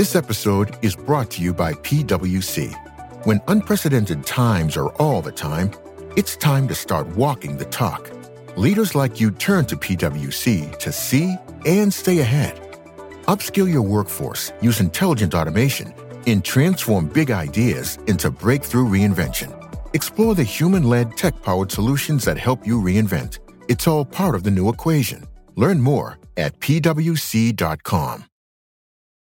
This episode is brought to you by PWC. When unprecedented times are all the time, it's time to start walking the talk. Leaders like you turn to PWC to see and stay ahead. Upskill your workforce, use intelligent automation, and transform big ideas into breakthrough reinvention. Explore the human led tech powered solutions that help you reinvent. It's all part of the new equation. Learn more at pwc.com.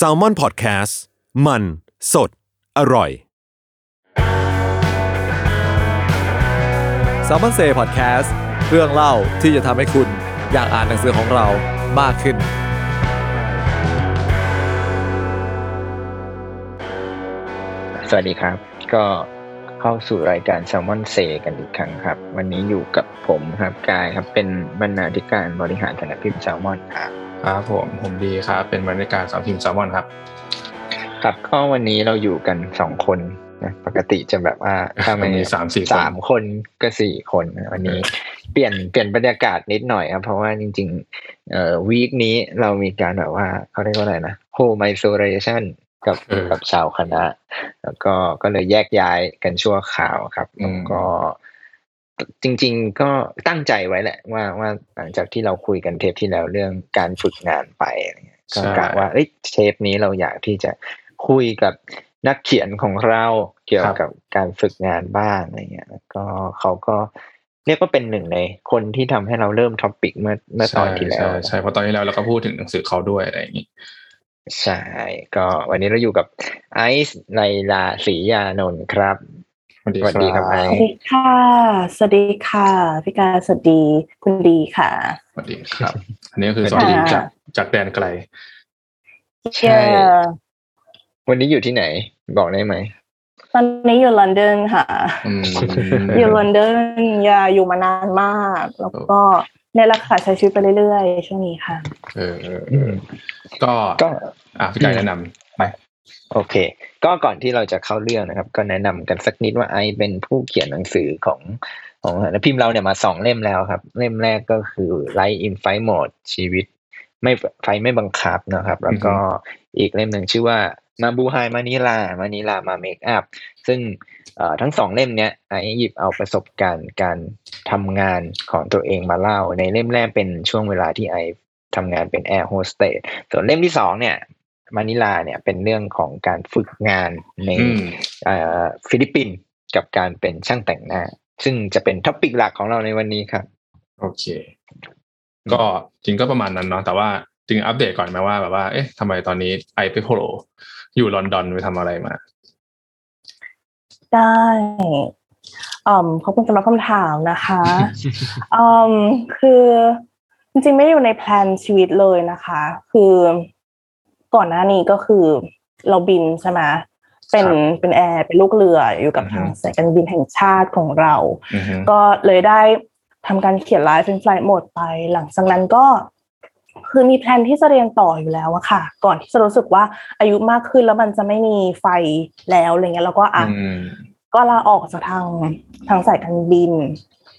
s a l ม o n PODCAST มัน สด อร่อย s a l ม o n Say Podcast เรื่องเล่าที่จะทำให้คุณอยากอ่านหนังสือของเรามากขึ้น สวัสดีครับ ก็เข้าสู่รายการ s ซ l m o n s a y กันอีกครั้งครับ วันนี้อยู่กับผมครับกายครับเป็นบรรณาธิการบริหารสำนักพิมพ์ s ซ l m o n ครับ ครับผมผมดีครับเป็นบรรยากาศสามทีมแซลมอนครับ ครับก็วันนี้เราอยู่กันสองคนนะปกติจะแบบว่าถ้าไม่มีสามสี่คนสามคนก็สี่คนวันนี้ เปลี่ยนเปลี่ยนบรรยากาศนิดหน่อยครับเพราะว่าจริง ๆ เอ่อวีคนี้เรามีการแบบว่าเขาเรียกว่าอะไรนะ home isolation กับเออกับชาวคณะ แล้วก็ก็เลยแยกย้ายกันชั่วคราวครับอืมแล้วก็ จริง ๆ ก็ตั้งใจไว้แหละ ว่าว่าหลังจากที่เราคุยกันเทปที่แล้วเรื่องการฝึกงานไปอะไรเงี้ยก็กะว่าเอ้ยเทปนี้เราอยากที่จะคุยกับนักเขียนของเราเกี่ยวกับการฝึกงานบ้างอะไรเงี้ยแล้วก็เขาก็เรียกว่าเป็นหนึ่งในคนที่ทำให้เราเริ่มท็อปิกเมื่อเมื่อตอนที่แล้วใช่ใช่เพราะตอนที่แล้วเราก็พูดถึงหนังสือเขาด้วยอะไรอย่างนี้ใช่ ก็วันนี้เราอยู่กับไอซ์ไลลาศรียานนท์ครับ สวัสดีสวัสดีครับไอสซ์วัสดีค่ะ สวัสดีค่ะพี่กาสวัสดีคุณดีค่ะ สวัสดีครับ อันนี้ก็คือสวัสดีค่ะจากจากแดนไกลใช่วันนี้อยู่ที่ไหน บอกได้ไหมตอนนี้อยู่ลอนดอนค่ะอืมอยู่ลอนดอนอย่าอยู่มานานมาก แล้วก็ในราคาใช้ชีวิตไปเรื่อยๆช่วงนี้ค่ะ เออเออเออก็ก็อะพี่กายแนะนำไป โอเค ก็ก่อนที่เราจะเข้าเรื่องนะครับ ก็แนะนำกันสักนิดว่าไอซ์เป็นผู้เขียนหนังสือของของสำนักพิมพ์เราเนี่ยมาสองเล่มแล้วครับ เล่มแรกก็คือ Life in Fight Mode ชีวิต ไม่ไฟไม่บังคับนะครับ แล้วก็อีกเล่มหนึ่งชื่อว่ามาบูไฮมานิลามานิลามาเมคอัพซึ่งเอ่อทั้งสองเล่มเนี้ยไอซ์หยิบเอาประสบการณ์การทำงานของตัวเองมาเล่า ในเล่มแรกเป็นช่วงเวลาที่ไอซ์ทำงานเป็นแอร์โฮสเตสส่วนเล่มที่สองเนี่ย มานิลาเนี่ยเป็นเรื่องของการฝึกงานในอืมเอ่อฟิลิปปินส์กับการเป็นช่างแต่งหน้า ซึ่งจะเป็น topic หลักของเราในวันนี้ครับ โอเค ก็จริงก็ประมาณนั้นเนาะแต่ว่าจริงอัปเดตก่อนไหมว่าแบบว่าเอ๊ะทำไมตอนนี้ไอไปโผล่อยู่ลอนดอนไปทำอะไรมาได้อืมขอบคุณสำหรับคำถามนะคะอืมคือจริงๆไม่ได้อยู่ใน plan ชีวิตเลยนะคะ คือ ก่อนหน้านี้ก็คือ เราบินใช่ไหมเป็นครับเป็นแอร์เป็นลูกเรืออยู่กับอือฮึทางสายการบินแห่งชาติของเราอือฮึก็เลยได้ทำการเขียน life เป็น flight mode ไป หลังจากนั้นก็คือมี plan ที่จะเรียนต่ออยู่แล้วอะค่ะ ก่อนที่จะรู้สึกว่าอายุมากขึ้นแล้วมันจะไม่มีไฟแล้วอะไรเงี้ยแล้วก็อะอืมก็ลาออกจากทางทางสายการบิน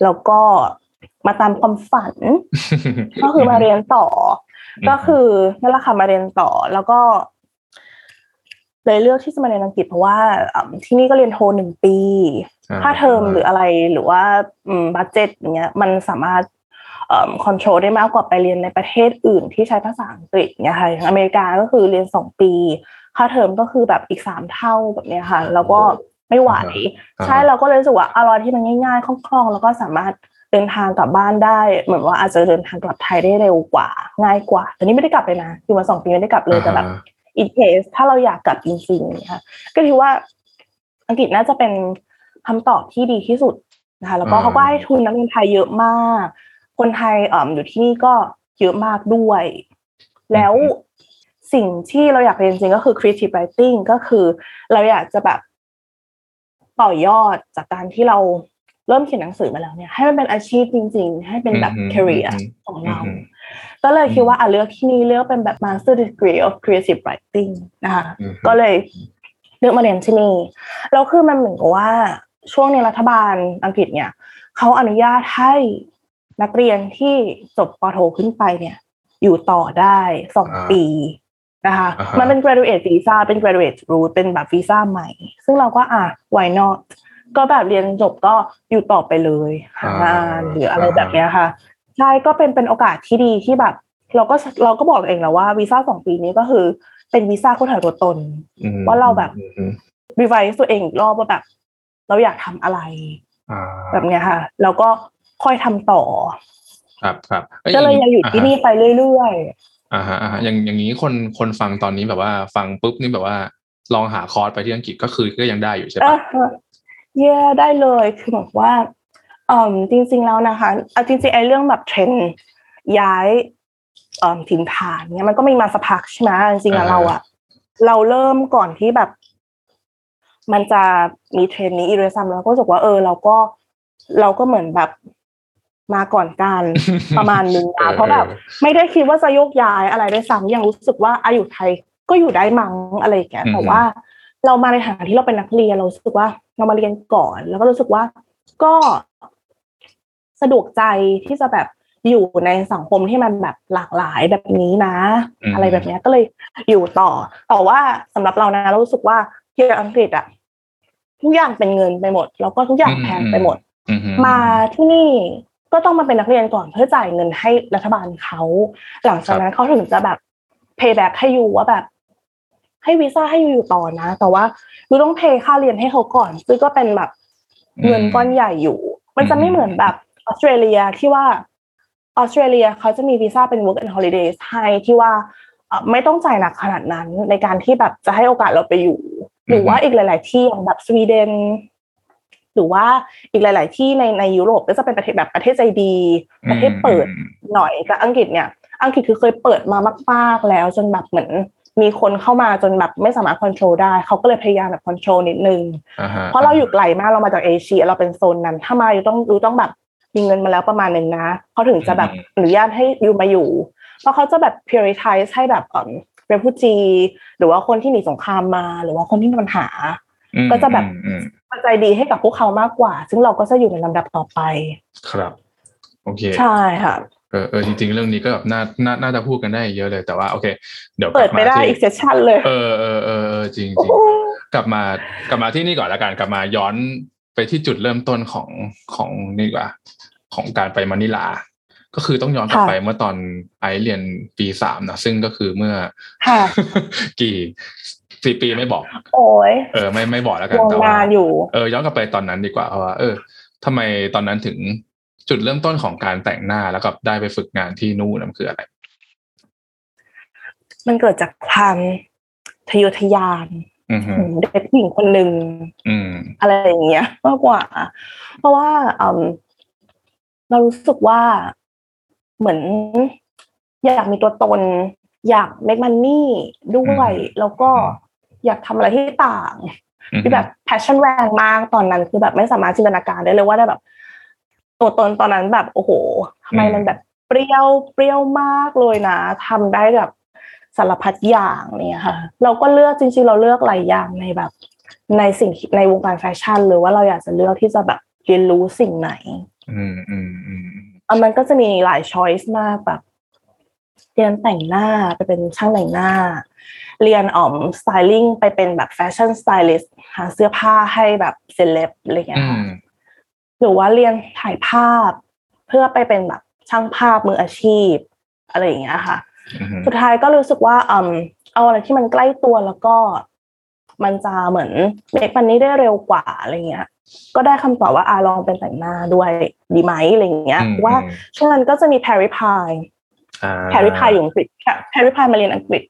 แล้วก็มาตามความฝัน ก็คือมาเรียนต่ออม ก็คือนั่นแหละค่ะมาเรียนต่อแล้วก็ เลยเลือกที่จะมาเรียนอังกฤษเพราะว่าอ่ำที่นี่ก็เรียนโทหนึ่งปีอ่าค่าเทอมหรืออะไรหรือว่าอืม budget อย่างเงี้ย มันสามารถเอ่อ control ได้มากกว่าไปเรียนในประเทศอื่นที่ใช้ภาษาอังกฤษเนี่ยค่ะอย่างอเมริกาก็คือเรียนสองปี ค่าเทอมก็คือแบบอีกสามเท่าแบบเนี้ยค่ะ แล้วก็ไม่ไหวอ่าใช่เราก็เลยรู้สึกว่าอร่อยที่มันง่ายๆคล่องๆแล้วก็สามารถ เดินทางกลับบ้านได้ เหมือนว่าอาจจะเดินทางกลับไทยได้เร็วกว่า ง่ายกว่าแต่นี่ไม่ได้กลับเลยนะอยู่มาสองปีไม่ได้กลับเลยแต่แบบอ่าฮะ in case ถ้าเราอยากกลับจริงๆนะคะก็คิดว่าอังกฤษน่าจะเป็นคำตอบที่ดีที่สุดนะคะแล้วก็อืมเขาก็ให้ทุนนักเรียนไทยเยอะมาก คนไทยเอ่ออยู่ที่นี่ก็เยอะมากด้วย แล้วสิ่งที่เราอยากเรียนจริงก็คือ creative writing ก็คือเราอยากจะแบบต่อยอดจากการที่เรา เริ่มเขียนหนังสือมาแล้วเนี่ยให้มันเป็นอาชีพจริง ๆ ให้เป็นแบบ career ของเรา ก็เลยคิดว่าอะเลือกที่นี่เลือกเป็นแบบ master degree of creative writing นะคะก็เลยเลือกมาเรียนที่นี่แล้วคือมันเหมือนกับว่าช่วงนี้รัฐบาลอังกฤษเนี่ยเขาอนุญาตให้นักเรียนที่จบปโทขึ้นไปเนี่ย อยู่ต่อได้สองปีนะคะมันเป็น graduate visa เป็น graduate route เป็นแบบวีซ่าใหม่ ซึ่งเราก็อะ why not ก็แบบเรียนจบก็อยู่ต่อไปเลยหางานหรืออะไรแบบเนี้ยค่ะใช่ก็เป็นเป็นโอกาสที่ดีที่แบบ เราก็เราก็บอกเองแล้วว่าวีซ่าสองปีนี้ก็คือเป็นวีซ่าค้นหาตัวตนว่าเราแบบรีไวซ์ตัวเองอีกรอบว่าแบบ เราอยากทำอะไรแบบเนี้ยค่ะ แล้วก็ค่อยทำต่อ ครับครับก็เลยยังอยู่ที่นี่ไปเรื่อยๆอ่าฮะอ่าอย่างอย่างนี้คนคนฟังตอนนี้แบบว่า ฟังปุ๊บนี่แบบว่า ลองหาคอร์สไปที่อังกฤษก็คือก็ยังได้อยู่ใช่ปะ เย่ได้เลยคือแบบว่าอืมจริง ๆแล้วนะคะเอาจริงๆไอ้เรื่องแบบเทรนย้ายอืมถิ่นฐานเนี่ยมันก็มีมาสักพักใช่ไหมจริงๆเราอะเราเริ่มก่อนที่แบบ มันจะมีเทรนนี้อีเรซัมแล้วก็รู้สึกว่าเออ เราก็เราก็เหมือนแบบมาก่อนการประมาณนึงนะเพราะแบบไม่ได้คิดว่าจะโยกย้ายอะไรด้วยซ้ำยังรู้สึกว่าอายุไทยก็อยู่ได้มั้งอะไรอย่างเงี้ยแต่ว่า เรามาในฐานะที่เราเป็นนักเรียนเราสึกว่า เรามาเรียนก่อน แล้วก็รู้สึกว่าก็สะดวกใจที่จะแบบอยู่ในสังคมที่มันแบบหลากหลายแบบนี้นะ อะไรแบบนี้ก็เลยอยู่ต่อ แต่ว่าสำหรับเรานะเรารู้สึกว่าที่อังกฤษอะทุกอย่างเป็นเงินไปหมด แล้วก็ทุกอย่างแพงไปหมด มาที่นี่ก็ต้องมาเป็นนักเรียนก่อนเพื่อจ่ายเงินให้รัฐบาลเขา หลังจากนั้นเขาถึงจะแบบ payback ให้ยูว่าแบบ ให้วีซ่าให้ยูอยู่ต่อนะ แต่ว่ายูต้องเพย์ค่าเรียนให้เขาก่อน ซึ่งก็เป็นแบบเงินก้อนใหญ่อยู่ มันจะไม่เหมือนแบบออสเตรเลียที่ว่าออสเตรเลียเขาจะมีวีซ่าเป็น work and holidays ให้ที่ว่าไม่ต้องจ่ายหนักขนาดนั้นในการที่แบบจะให้โอกาสเราไปอยู่ หรือว่าอีกหลาย ๆ ที่อย่างแบบสวีเดนหรือว่าอีกหลาย ๆ ที่ในในยุโรปก็จะเป็นประเทศแบบประเทศใจดี ประเทศเปิดหน่อยกับอังกฤษเนี่ย อังกฤษคือเคยเปิดมามาก ๆ แล้วจนแบบเหมือน มีคนเข้ามาจนแบบไม่สามารถควบคุมได้ เขาก็เลยพยายามแบบควบคุมนิดนึง เพราะเราอยู่ไกลมากเรามาจากเอเชียเราเป็นโซนนั้น ถ้ามาอยู่ต้องอยู่ต้องแบบมีเงินมาแล้วประมาณหนึ่งนะเขาถึงจะแบบอนุญาตให้อยู่มาอยู่ เพราะเขาจะแบบ prioritize ให้แบบเอ่อ refugee หรือว่าคนที่หนีสงครามมา หรือว่าคนที่มีปัญหา ก็จะแบบปัจจัยดีให้กับพวกเขามากกว่า ซึ่งเราก็จะอยู่ในลำดับต่อไป ครับ โอเค ใช่ค่ะ เออเออจริง ๆ เรื่องนี้ก็แบบน่าน่าน่าจะพูดกันได้เยอะเลย แต่ว่าโอเค เดี๋ยวเปิดไม่ได้อีกเซสชันเลยเออเออเออจริงจริงกลับมากลับมาที่นี่ก่อนละกันกลับมาย้อนไปที่จุดเริ่มต้นของของนี่กว่า ของการไปมะนิลา ก็คือต้องย้อนกลับไปเมื่อตอนไอเรียนปีสามนะซึ่งก็คือเมื่อกี่สี่ปีไม่บอก โอ้ยเออไม่ไม่บอกแล้วกันแต่ว่าเออย้อนกลับไปตอนนั้นดีกว่าเพราะว่าเออทำไมตอนนั้นถึง จุดเริ่มต้นของการแต่งหน้าแล้วก็ได้ไปฝึกงานที่นู่นนั่นคืออะไร มันเกิดจากความทะเยอทะยานเด็กผู้หญิงคนหนึ่งอะไรอย่างเงี้ยมากกว่า เพราะว่าเรารู้สึกว่าเหมือน อยากมีตัวตน อยาก make money ด้วย แล้วก็อยากทำอะไรที่ต่างที่แบบ passion แรงมากตอนนั้นคือแบบไม่สามารถจินตนาการได้เลยว่าได้แบบ ตัวตนตอนนั้นแบบโอ้โหทำไมมันแบบเปรี้ยวเปรี้ยวมากเลยนะทำได้แบบสารพัดอย่างเนี่ยค่ะ เราก็เลือกจริงๆ เราเลือกหลายอย่างในแบบ ในสิ่งในวงการแฟชั่น หรือว่าเราอยากจะเลือกที่จะแบบเรียนรู้สิ่งไหน อืมอืมอืมอันมันก็จะมีหลาย choice มากแบบเรียนแต่งหน้าไปเป็นช่างแต่งหน้า เรียนอ๋อม styling ไปเป็นแบบ fashion stylist หาเสื้อผ้าให้แบบเซเลบอะไรเงี้ย หรือว่าเรียนถ่ายภาพ เพื่อไปเป็นแบบช่างภาพมืออาชีพ อะไรอย่างเงี้ยค่ะ สุดท้ายก็รู้สึกว่าอืมเอาอะไรที่มันใกล้ตัวแล้วก็ มันจะเหมือนเมคมันนี้ได้เร็วกว่าอะไรเงี้ย ก็ได้คำตอบว่าอาลองเป็นแต่งหน้าด้วยดีไหมอะไรเงี้ย ว่าช่วงนั้นก็จะมีแพรริพายแพรริพายอยู่อังกฤษแพรริพายมาเรียนอังกฤษ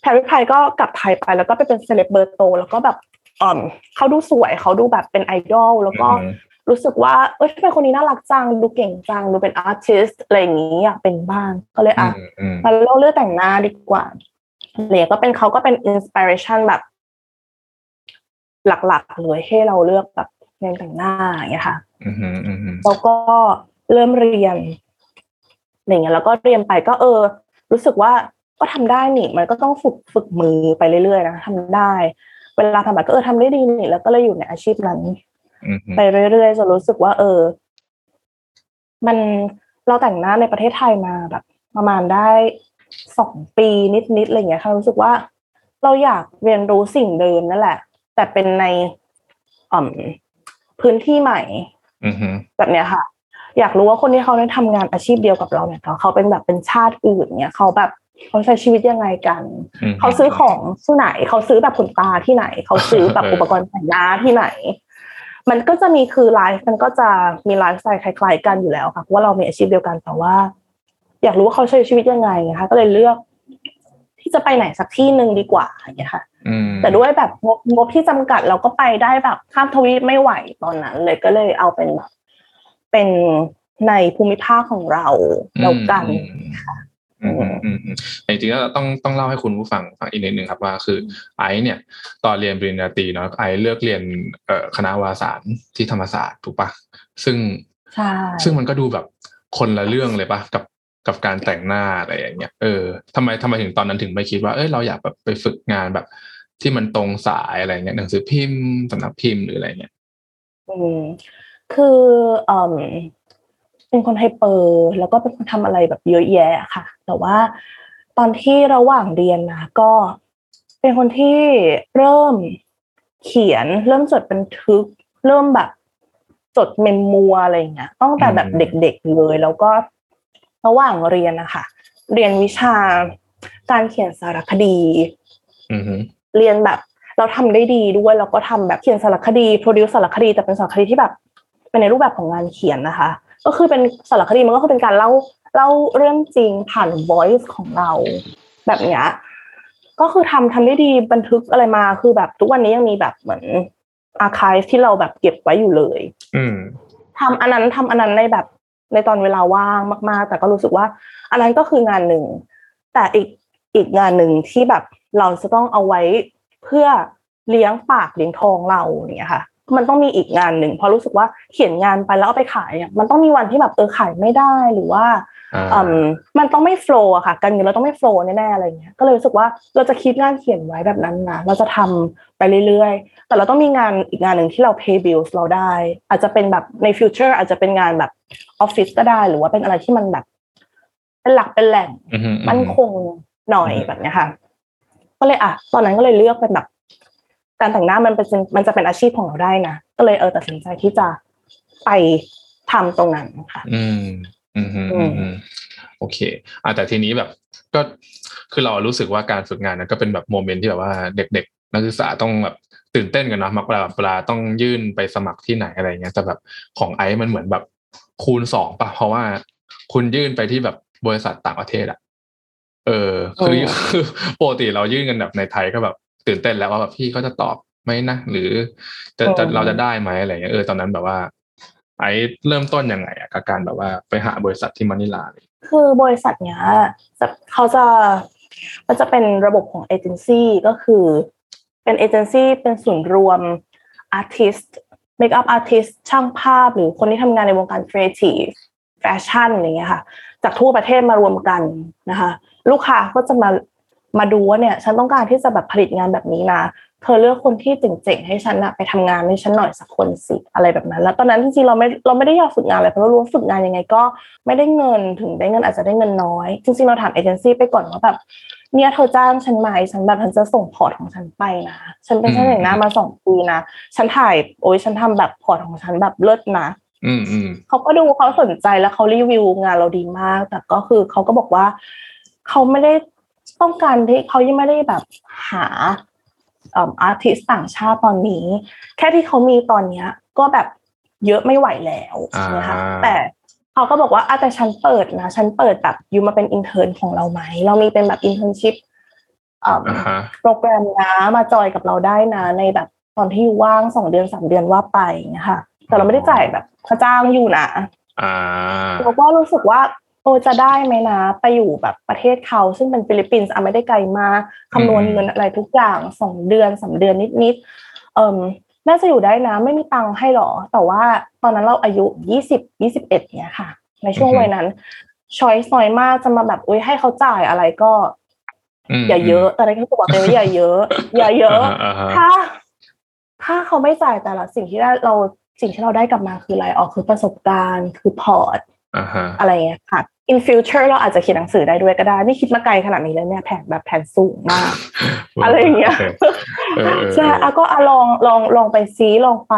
แพรริพายก็กลับไทยไปแล้วก็ไปเป็นเซเลบเบอร์โต แล้วก็แบบอ่อมเขาดูสวยเขาดูแบบเป็นไอดอลแล้วก็ รู้สึกว่าเออทำไมคนนี้น่ารักจังดูเก่งจังดูเป็น artist อะไรอย่างนี้อยากเป็นบ้างก็เลยอะมาเราเลือกแต่งหน้าดีกว่าเลยก็เป็นเขาก็เป็น inspiration แบบ หลักๆเลยให้เราเลือกแบบเรียนแต่งหน้าอย่างเงี้ยค่ะอืมอืมอืมแล้วก็เริ่มเรียนอย่างเงี้ยแล้วก็เรียนไปก็เออ รู้สึกว่าก็ทำได้นี่มันก็ต้องฝึกฝึกมือไปเรื่อยๆนะทำได้ เวลาทำแบบก็เออทำได้ดีนี่แล้วก็เลยอยู่ในอาชีพนั้นอืม ไปเรื่อยๆจนรู้สึกว่า เออ มันเราแต่งหน้าในประเทศไทยมาแบบ ประมาณได้สองปีนิดๆอะไรเงี้ยค่ะรู้สึกว่า เราอยากเรียนรู้สิ่งเดิมนั่นแหละ แต่เป็นในอ่อพื้นที่ใหม่อืมอืมแบบเนี้ยค่ะ อยากรู้ว่าคนที่เขาได้ทำงานอาชีพเดียวกับเราเนี่ยเขาเขาเป็นแบบเป็นชาติอื่นเนี่ยเขาแบบเขาใช้ชีวิตยังไงกันอืมเขาซื้อของที่ไหน เขาซื้อแบบขนตาที่ไหน เขาซื้อแบบเอออุอุปกรณ์แต่งหน้าที่ไหน มันก็จะมีคือไลฟ์มันก็จะมีไลฟ์สไตล์คล้ายๆกันอยู่แล้วค่ะเพราะว่าเรามีอาชีพเดียวกันแต่ว่า อยากรู้ว่าเขาใช้ชีวิตยังไงนะคะก็เลยเลือก ที่จะไปไหนสักที่หนึ่งดีกว่าอย่างเงี้ยค่ะอืมแต่ด้วยแบบงบงบที่จำกัดเราก็ไปได้แบบข้ามทวีปไม่ไหวตอนนั้น เลยก็เลยเอาเป็นแบบเป็นในภูมิภาคของเราแล้วกันอืมอืมอืมอืม แต่จริงๆแล้วต้องต้องเล่าให้คุณผู้ฟังฟังอีกนิดนึงครับว่าคือไอซ์เนี่ย ตอนเรียนปริญญาตรีเนาะไอซ์เลือกเรียนเอ่อคณะวารสารที่ธรรมศาสตร์ถูกปะซึ่งใช่ซึ่งมันก็ดูแบบคนละเรื่องเลยปะกับกับการแต่งหน้าอะไรอย่างเงี้ยเออทำไมทำไมถึงตอนนั้นถึงไม่คิดว่าเอ้ยเราอยากแบบไปฝึกงานแบบ ที่มันตรงสายอะไรเงี้ยหนังสือพิมพ์สำนักพิมพ์หรืออะไรเงี้ยอืมคือเอ่ม เป็นคนไฮเปอร์แล้วก็เป็นคนทำอะไรแบบเยอะแยะค่ะ แต่ว่าตอนที่ระหว่างเรียนนะก็เป็นคนที่เริ่มเขียน เริ่มจดบันทึก เริ่มแบบจดเมมมัวอะไรอย่างเงี้ยตั้งแต่แบบเด็กๆเลย แล้วก็ระหว่างเรียนนะคะเรียนวิชาการเขียนสารคดีอือฮึเรียนแบบเราทำได้ดีด้วยแล้วก็ทำแบบเขียนสารคดีโปรดิวสารคดีแต่เป็นสารคดีที่แบบเป็นในรูปแบบของงานเขียนนะคะ ก็คือเป็นสารคดีมันก็คือเป็นการเล่าเล่าเรื่องจริงผ่าน voice ของเรา แบบเนี้ยก็คือทำทำได้ดีบันทึกอะไรมาคือแบบทุกวันนี้ยังมีแบบเหมือนอาคายที่เราแบบเก็บไว้อยู่เลย อืมทำอันนั้นทำอันนั้นในแบบในตอนเวลาว่างมาก ๆ แต่ก็รู้สึกว่า อันนั้นก็คืองานหนึ่ง แต่อีกอีกงานหนึ่งที่แบบเราจะต้องเอาไว้เพื่อเลี้ยงปากเลี้ยงท้องเราเนี่ยค่ะ มันต้องมีอีกงานหนึ่งเพราะรู้สึกว่าเขียนงานไปแล้วเอาไปขายเนี่ยมันต้องมีวันที่แบบเออขายไม่ได้หรือว่าอ่าอืมมันต้องไม่โฟล์อะค่ะ การเงินเราต้องไม่โฟล์แน่ๆอะไรเงี้ยก็เลยรู้สึกว่าเราจะคิดงานเขียนไว้แบบนั้นนะเราจะทำไปเรื่อยๆ แต่เราต้องมีงานอีกงานหนึ่งที่เรา pay bills เราได้ อาจจะเป็นแบบใน future อาจจะเป็นงานแบบออฟฟิศก็ได้ หรือว่าเป็นอะไรที่มันแบบ เป็นหลักเป็นแหล่งอือฮึมั่นคงหน่อยอืมแบบเนี้ยค่ะ ก็เลยอะ ตอนนั้นก็เลยเลือกเป็นแบบ การแต่งหน้ามันเป็นมันจะเป็นอาชีพของเราได้นะก็เลยเออตัดสินใจที่จะไปทำตรงนั้นค่ะ อืม อืมอืมอืมอืมโอเคอะแต่ทีนี้แบบ ก็คือเรารู้สึกว่าการฝึกงานนั้นก็เป็นแบบโมเมนต์ที่แบบว่าเด็กๆ นักศึกษาต้องแบบตื่นเต้นกันเนาะมักเวลาเวลาต้องยื่นไปสมัครที่ไหนอะไรเงี้ยแต่แบบของไอซ์มันเหมือนแบบคูณสองป่ะเพราะว่าคุณยื่นไปที่แบบบริษัทต่างประเทศอะเออคือเออคือปกติเรายื่นกันแบบในไทยก็แบบ ตื่นเต้นแล้วว่าแบบพี่เขาจะตอบไหมนะหรือจะจะเราจะได้ไหมอะไรเงี้ยเออตอนนั้นแบบว่า ไอ้เริ่มต้นยังไงอะกับการแบบว่าไปหาบริษัทที่มะนิลาเลยคือบริษัทเนี้ยจะเขาจะมันจะเป็นระบบของเอเจนซี่ก็คือเป็นเอเจนซี่เป็นศูนย์รวม artist makeup artist ช่างภาพหรือคนที่ทำงานในวงการ creative fashion อย่างเงี้ยค่ะ จากทั่วประเทศมารวมกันนะคะ ลูกค้าก็จะมา มาดูว่าเนี่ย ฉันต้องการที่จะแบบผลิตงานแบบนี้นะเธอเลือกคนที่เจ๋งๆให้ฉันนะไปทำงานให้ฉันหน่อยสักคนสิอะไรแบบนั้น แล้วตอนนั้นจริงๆเราไม่เราไม่ได้อยากฝึกงานอะไรเพราะเรารู้ว่าฝึกงานยังไงก็ไม่ได้เงินถึงได้เงินอาจจะได้เงินน้อย จริงๆเราถามเอเจนซี่ไปก่อนว่าแบบเนี่ยเธอจ้างฉันไหมฉันแบบฉันจะส่ง port ของฉันไปนะฉันเป็นช่างแต่งหน้ามาสองปีนะฉันถ่ายโอ้ยฉันทำแบบ port ของฉันแบบเลิศนะอืมอืมเขาก็ดูเขาสนใจแล้วเขารีวิวงานเราดีมาก แต่ก็คือเขาก็บอกว่าเขาไม่ได้ ต้องการที่เขายังไม่ได้แบบหา artist่างชาติตอนนี้ แค่ที่เขามีตอนเนี้ย ก็แบบเยอะไม่ไหวแล้วใช่ไหมคะอ่าแต่เขาก็บอกว่าอะแต่ฉันเปิดนะฉันเปิดแบบ you มาเป็น intern ของเราไหมเรามีเป็นแบบ internship อ่าฮะโปรแกรมนะมาจอยกับเราได้นะ ในแบบตอนที่อยู่ว่างสองเดือนสามเดือนว่าไปนะคะแต่เราไม่ได้จ่ายแบบค่าจ้างอยู่นะอ่าเราก็รู้สึกว่า โอ้จะได้ไหมนะ ไปอยู่แบบประเทศเขาซึ่งเป็นฟิลิปปินส์อะไม่ได้ไกลมากคำนวณเงินอะไรทุกอย่างสองเดือนสามเดือนนิดๆเอ่มน่าจะอยู่ได้นะ ไม่มีตังค์ให้หรอ แต่ว่าตอนนั้นเราอายุยี่สิบยี่สิบเอ็ดเนี่ยค่ะ ในช่วงวัยนั้นช้อยส์น้อยมากจะมาแบบอุ้ยให้เขาจ่ายอะไรก็มอย่าเยอะแต่ในที่บอกเลยว่าอย่าเยอะ อย่าเยอะอ่าฮะถ้า ถ้าเขาไม่จ่ายแต่ละสิ่งที่ได้เราสิ่งที่เราได้กลับมาคืออะไรออกคือประสบการณ์คือพอร์ต อ่าฮะอะไรเงี้ยค่ะ in future เราอาจจะเขียนหนังสือได้ด้วยก็ได้ นี่คิดมาไกลขนาดนี้เลยเนี่ยแผนแบบแผนสูงมาก อะไรอย่างเงี้ยโคเออเออใช่อะก็อะลองลองลองไปซีลองไป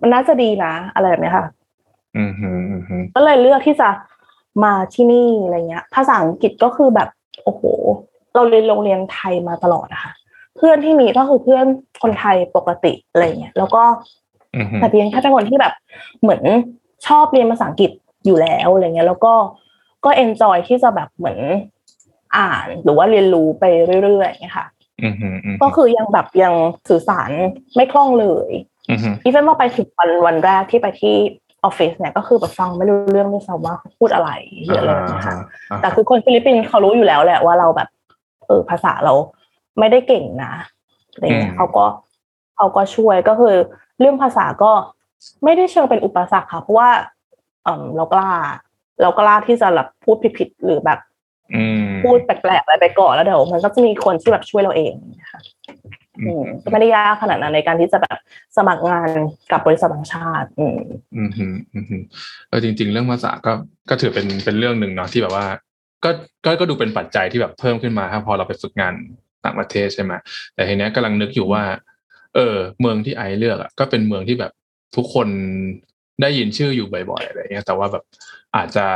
มันน่าจะดีนะ อะไรแบบเนี้ยค่ะอืมฮึอืมฮึก็เลยเลือกที่จะมาที่นี่อะไรเงี้ย ภาษาอังกฤษก็คือแบบโอ้โห เราเรียนโรงเรียนไทยมาตลอดนะคะเพื่อนที่มีก็คือเพื่อนคนไทยปกติอะไรเงี้ยแล้วก็อืมฮึแต่เพียงแค่เป็นคนที่แบบเหมือนชอบเรียนภาษาอังกฤษ อยู่แล้วอะไรเงี้ยแล้วก็ก็เอนจอยที่จะแบบเหมือนอ่านหรือว่าเรียนรู้ไปเรื่อยๆเงี้ยค่ะอืมฮึอืมฮึก็คือยังแบบยังสื่อสารไม่คล่องเลยอืมฮึอีเวนต์ว่าไปถึงวันวันแรกที่ไปที่ออฟฟิศเนี่ยก็คือแบบฟังไม่รู้เรื่องด้วยซ้ำว่าเขาพูดอะไรหรืออะไรแบบนี้ค่ะอ่าแต่คือคนฟิลิปปินส์เขารู้อยู่แล้วแหละว่าเราแบบ เออภาษาเราไม่ได้เก่งนะอะไรเงี้ยเขาก็เขาก็ช่วยก็คือ เรื่องภาษาก็ไม่ได้เชิงเป็นอุปสรรคค่ะเพราะว่า เออเรากล้า เรากล้าที่จะแบบพูดผิดๆหรือแบบอืมพูดแปลกๆอะไรไปก่อนแล้วเดี๋ยวมันก็จะมีคนที่แบบช่วยเราเองนะคะอืมก็ไม่ได้ยากขนาดนั้นในการที่จะแบบสมัครงานกับบริษัทต่างชาติ อืมอืมฮึอืมฮึเออจริง ๆ เรื่องภาษาก็ก็ถือเป็นเป็นเรื่องหนึ่งเนาะที่แบบว่า ก็ก็ก็ดูเป็นปัจจัยที่แบบเพิ่มขึ้นมาครับพอเราไปฝึกงานต่างประเทศใช่ไหมแต่ทีเนี้ยกำลังนึกอยู่ว่า เออ เมืองที่ไอเลือกอะก็เป็นเมืองที่แบบทุกคน ได้ยินชื่ออยู่บ่อยๆอะไรเงี้ยแต่ว่าแบบอาจจะ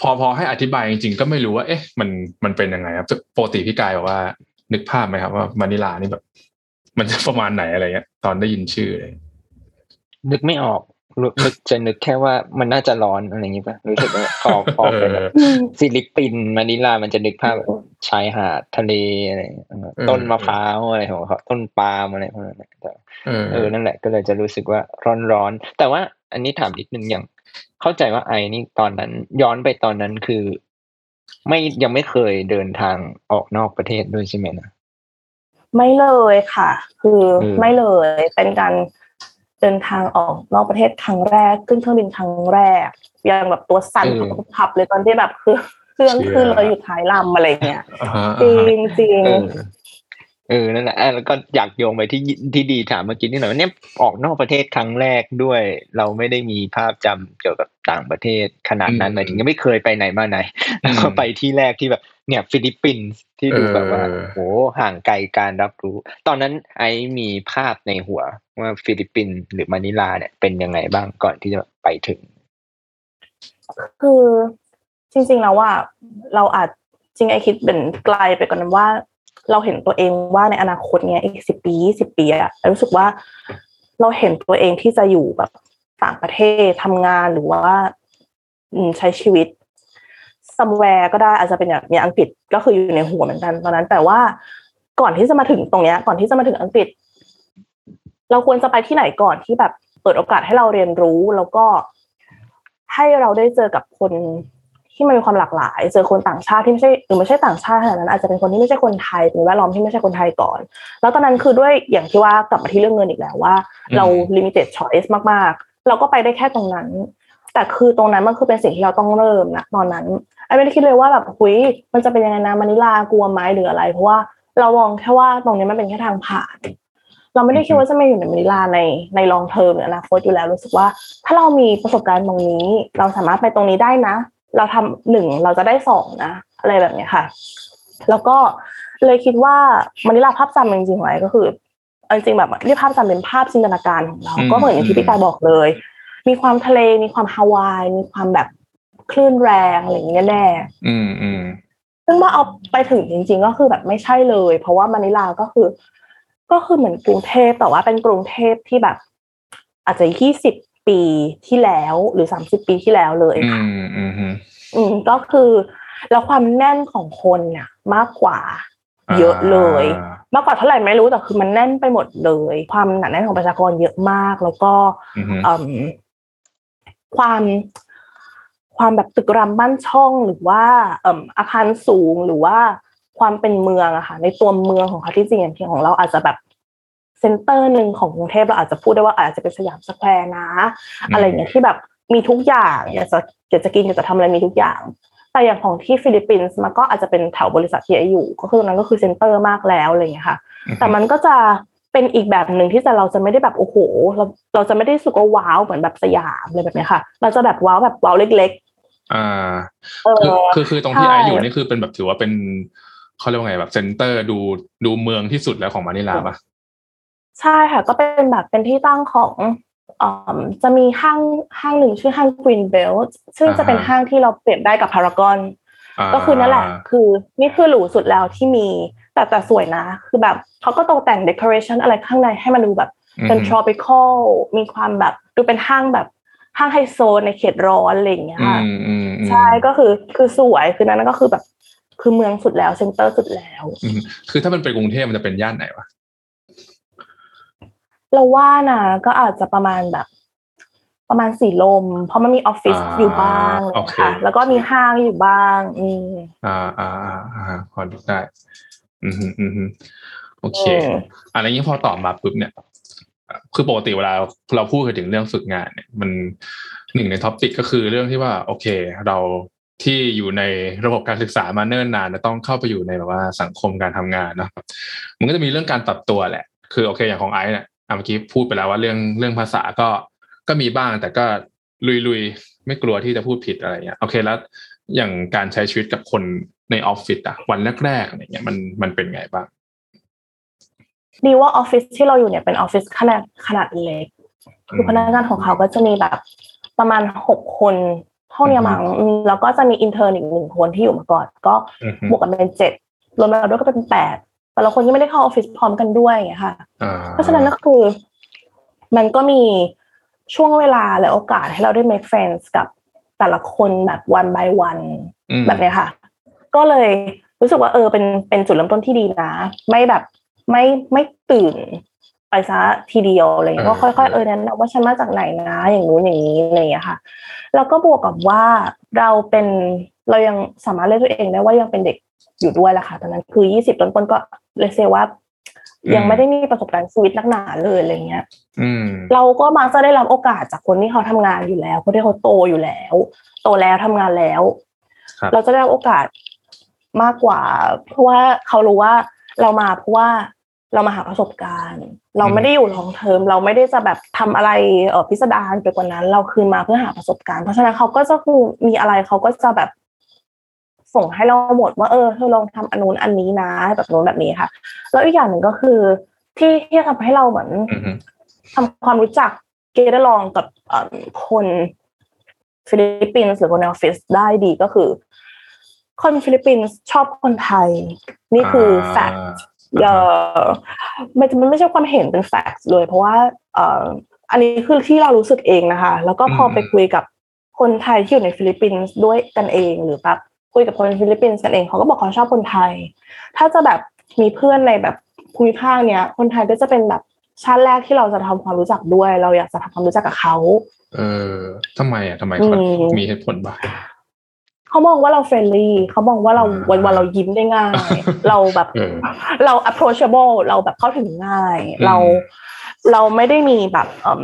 พอพอให้อธิบายจริงๆ ก็ไม่รู้ว่าเอ๊ะ มันมันเป็นยังไงครับปกติพี่กายบอกว่า นึกภาพไหมครับ ว่ามะนิลานี่แบบ มันจะประมาณไหนอะไรเงี้ย ตอนได้ยินชื่อเลยนึกไม่ออกรู้นึกจะนึกแค่ว่ามันน่าจะร้อนอะไรอย่างงี้ป่ะรู้สึกว่าพอพอเป็นแบบอืมฟิลิปปินส์มะนิลามันจะนึกภาพแบบชายหาดทะเลอะไรอย่างเงี้ยต้นมะพร้าวอะไรของเขาต้นปาล์มอะไรพวกนั้นนะแต่เออเออนั่นแหละก็เลยจะรู้สึกว่าร้อนๆแต่ว่า อันนี้ถามนิดนึงอย่างเข้าใจว่าไอ้นี่ตอนนั้น ย้อนไปตอนนั้นคือ ไม่ยังไม่เคยเดินทางออกนอกประเทศด้วยใช่ไหมนะไม่เลยค่ะ คืออืมไม่เลยเป็นการเดินทางออกนอกประเทศครั้งแรกขึ้นเครื่องบินครั้งแรก ยังแบบตัวสั่นพับๆเลยตอนที่แบบคือเครื่องขึ้นเราอยู่ท้ายลำอะไรเงี้ยอ่าฮะจริงจริง เออเออนั่นแหละอะแล้วก็อยากโยงไปที่ที่ดีถามเมื่อกี้นี่หน่อยว่าเนี่ยออกนอกประเทศครั้งแรกด้วย เราไม่ได้มีภาพจำเกี่ยวกับต่างประเทศขนาดนั้นหมายถึงยังไม่เคยไปไหนมาไหนแล้วก็ไปที่แรกที่แบบเนี่ยฟิลิปปินส์ที่ดูแบบว่าโหห่างไกลการรับรู้ ตอนนั้นไอมีภาพในหัวว่าฟิลิปปินส์หรือมะนิลาเนี่ยเป็นยังไงบ้างก่อนที่จะไปถึง คือจริงๆแล้วว่าเราอาจจริงไอคิดเป็นไกลไปกว่อนนั้นว่า เราเห็นตัวเองว่าในอนาคตเนี้ยอีกสิบปียี่สิบปีอะรู้สึกว่าเราเห็นตัวเองที่จะอยู่แบบต่างประเทศทำงานหรือว่าใช้ชีวิต somewhere ก็ได้อาจจะเป็นอย่างอย่างอังกฤษก็คืออยู่ในหัวเหมือนกันตอนนั้น แต่ว่าก่อนที่จะมาถึงตรงเนี้ย ก่อนที่จะมาถึงอังกฤษ เราควรจะไปที่ไหนก่อนที่แบบเปิดโอกาสให้เราเรียนรู้แล้วก็ให้เราได้เจอกับคน ที่มันมีความหลากหลาย เจอคนต่างชาติที่ไม่ใช่หรือไม่ใช่ต่างชาติขนาดนั้นอาจจะเป็นคนที่ไม่ใช่คนไทยเป็นแวดล้อมที่ไม่ใช่คนไทยก่อน แล้วตอนนั้นคือด้วยอย่างที่ว่ากลับมาที่เรื่องเงินอีกแล้วว่า เรา limited choice มากๆ เราก็ไปได้แค่ตรงนั้น แต่คือตรงนั้นมันคือเป็นสิ่งที่เราต้องเริ่มนะตอนนั้นไอ้ไม่ได้คิดเลยว่าแบบคุยมันจะเป็นยังไงนะมานิลากลัวไหมหรืออะไร เพราะว่าเรามองแค่ว่าตรงนี้มันเป็นแค่ทางผ่านเราไม่ได้คิดว่าจะมาอยู่ในมานิลาในในลองเทอมหรืออนาคตอยู่แล้วรู้สึกว่า ถ้าเรามีประสบการณ์ตรงนี้ เราสามารถไปตรงนี้ได้นะ เราทำหนึ่งเราจะได้สองนะ อะไรแบบเนี้ยค่ะ แล้วก็เลยคิดว่ามานิลาภาพจำจริงๆไว้ก็คือเอาจริงๆแบบเรียกภาพจำเป็นภาพจินตนาการของเรา ก็เหมือนอย่างที่พี่กายบอกเลย มีความทะเลมีความฮาวาย มีความแบบคลื่นแรงอะไรอย่างเงี้ยแน่อืมอืมซึ่งว่าเอาไปถึงจริง ๆ ก็คือแบบไม่ใช่เลย เพราะว่ามานิลาก็คือ ก็คือเหมือนกรุงเทพแต่ว่าเป็นกรุงเทพที่แบบ อาจจะยี่สิบ ปีที่แล้วหรือสามสิบปีที่แล้วเลยอืค่ะมอืมอืมอืมก็คือแล้วความแน่นของคนเนี่ยมากกว่า เยอะเลย มากกว่าเท่าไหร่ไม่รู้แต่คือมันแน่นไปหมดเลย ความหนาแน่นของประชากรเยอะมาก แล้วก็อืมอืมอืมความความแบบตึกรามบ้านช่องหรือว่าเอ่ออาคารสูงหรือว่าความเป็นเมืองอะค่ะในตัวเมืองของเขาที่จริงอย่างที่ของเราอาจจะแบบ center หนึ่งของกรุงเทพเราอาจจะพูดได้ว่าอาจจะเป็นสยามสแควร์นะ อะไรอย่างเงี้ยที่แบบมีทุกอย่างอยากจะอยากจะกินอยากจะทำอะไรมีทุกอย่าง แต่อย่างของที่ฟิลิปปินส์มันก็อาจจะเป็นแถวบริษัทที่ไออยู่ ก็คือตรงนั้นก็คือ center มากแล้วอะไรอย่างเงี้ยค่ะ แต่มันก็จะเป็นอีกแบบหนึ่งที่จะเราจะไม่ได้แบบโอ้โห เราเราจะไม่ได้รู้สึกว่าว้าวเหมือนแบบสยามอะไรแบบเนี้ยค่ะ เราจะแบบว้าวแบบว้าวเล็กอ่าๆเอคืออคือคือตรงที่ใช่ไออยู่นี่คือเป็นแบบถือว่าเป็นเขาเรียกว่าไงแบบเซ็นเตอร์ดูดูเมืองที่สุดแล้วของมะนิลาปะ ใช่ค่ะ ก็เป็นแบบเป็นที่ตั้งของอ่าจะมีห้างห้างหนึ่งชื่อห้าง Green Belt ซึ่งจะเป็นห้างที่เราเปรียบได้กับพารากอนาก็คือนั่นแหละ คือนี่คือหรูสุดแล้วที่มีแต่แต่สวยนะ คือแบบเขาก็ตกแต่ง decoration อะไรข้างในให้มันดูแบบเป็นอืม tropical มีความแบบดูเป็นห้างแบบห้างไฮโซในเขตร้อนอะไรอย่างเงี้ยอืค่ะมอืมอืมใช่ก็คือคือสวยคือนั้นก็คือแบบคือเมืองสุดแล้ว center สุดแล้วอืมคือถ้ามันเป็นกรุงเทพมันจะเป็นย่านไหนวะ เราว่านะก็อาจจะประมาณแบบ ประมาณสีลม เพราะมันมีออฟฟิศอยู่บ้างโอเคค่ะ แล้วก็มีห้างอยู่บ้างอืมอ่าอ่าอ่าอ่าพอดูได้ อืมฮึอืมฮึโอเคอืมอะไรอย่างนี้พอตอบมาปุ๊บเนี่ยคือปกติเวลาเราพูดถึงเรื่องฝึกงานเนี่ยมันหนึ่งใน topic ก็คือเรื่องที่ว่า โอเค เราที่อยู่ในระบบการศึกษามาเนิ่นนานจะต้องเข้าไปอยู่ในแบบว่าสังคมการทำงานเนอะมันก็จะมีเรื่องการปรับตัวแหละ คือโอเคอย่างของไอซ์เนี่ย อะเมื่อกี้พูดไปแล้วว่าเรื่องเรื่องภาษาก็ก็มีบ้างแต่ก็ลุยๆไม่กลัวที่จะพูดผิดอะไรเงี้ยโอเคแล้วอย่างการใช้ชีวิตกับคนในออฟฟิศอะวันแรกๆอะไรเงี้ยมันมันเป็นไงบ้าง ดีว่าออฟฟิศที่เราอยู่เนี่ยเป็นออฟฟิศขนาดขนาดเล็กคือพนักงานของเขาก็จะมีแบบประมาณหกคนเท่าเนี้ยมั้งอืมแล้วก็จะมี intern อีกหนึ่งคนที่อยู่มาก่อน ก็อือฮึบวกกันเป็นเจ็ดรวมแล้วด้วยก็เป็นแปด แต่ละคนยังไม่ได้เข้าออฟฟิศพร้อมกันด้วยอย่างเงี้ยค่ะอ่เพราะฉะนั้นก็คือ มันก็มีช่วงเวลาและโอกาสให้เราได้ make friends กับแต่ละคนแบบ one by one อืมแบบเนี้ยค่ะ ก็เลยรู้สึกว่าเออเป็นเป็นจุดเริ่มต้นที่ดีนะ ไม่แบบไม่ไม่ตื่นไปซะทีเดียวอะไรเงี้ยก็ค่อยๆเออแนะนำว่าฉันมาจากไหนนะอย่างนู้นอย่างนี้อะไรอย่างเงี้ยค่ะ แล้วก็บวกกับว่าเราเป็นเรายังสามารถเรียกตัวเองได้ว่ายังเป็นเด็ก อยู่ด้วยแหละค่ะตอนนั้นคือยี่สิบต้นๆก็เลยเซว่า ยังไม่ได้มีประสบการณ์ชีวิตนักหนาเลยอะไรเงี้ยอืมเราก็มักจะได้รับโอกาสจากคนที่เขาทำงานอยู่แล้วคนที่เขาโตอยู่แล้ว โตแล้วทำงานแล้วครับเราจะได้รับโอกาสมากกว่า เพราะว่าเขารู้ว่าเรามาเพราะว่าเรามาหาประสบการณ์ เราไม่ได้อยู่ลองเทอมเราไม่ได้จะแบบทำอะไรเออพิสดารไปกว่านั้น เราคือมาเพื่อหาประสบการณ์ เพราะฉะนั้นเขาก็จะคือมีอะไรเขาก็จะแบบ ส่งให้เราหมดว่าเออเธอลองทำอันนู้นอันนี้นะ แบบนู้นแบบนี้ค่ะ แล้วอีกอย่างหนึ่งก็คือ ที่ที่ทำให้เราเหมือนอือฮึทำความรู้จัก get along กับเอิ่มคนฟิลิปปินส์หรือคนในออฟฟิศได้ดีก็คือ คนฟิลิปปินส์ชอบคนไทย นี่คือ fact เออมันมันไม่ใช่ความเห็นเป็น fact เลย เพราะว่าเอ่ออันนี้คือที่เรารู้สึกเองนะคะ แล้วก็พอไปคุยกับคนไทยที่อยู่ในฟิลิปปินส์ด้วยกันเองหรือแบบ คุยกับคนฟิลิปปินส์กันเองเขาก็บอกเขาชอบคนไทย ถ้าจะแบบมีเพื่อนในแบบภูมิภาคเนี้ย คนไทยก็จะเป็นแบบชาติแรกที่เราจะทำความรู้จักด้วย เราอยากจะทำความรู้จักกับเขา เออทำไมอะทำไมเขาอืมมีเหตุผลบ้างเขามองว่าเรา friendly เขามองว่าเราอ่าวันวันๆเรายิ้มได้ง่าย เราแบบเออเรา approachable เราแบบเข้าถึงง่ายอืมเราเราไม่ได้มีแบบเอิ่ม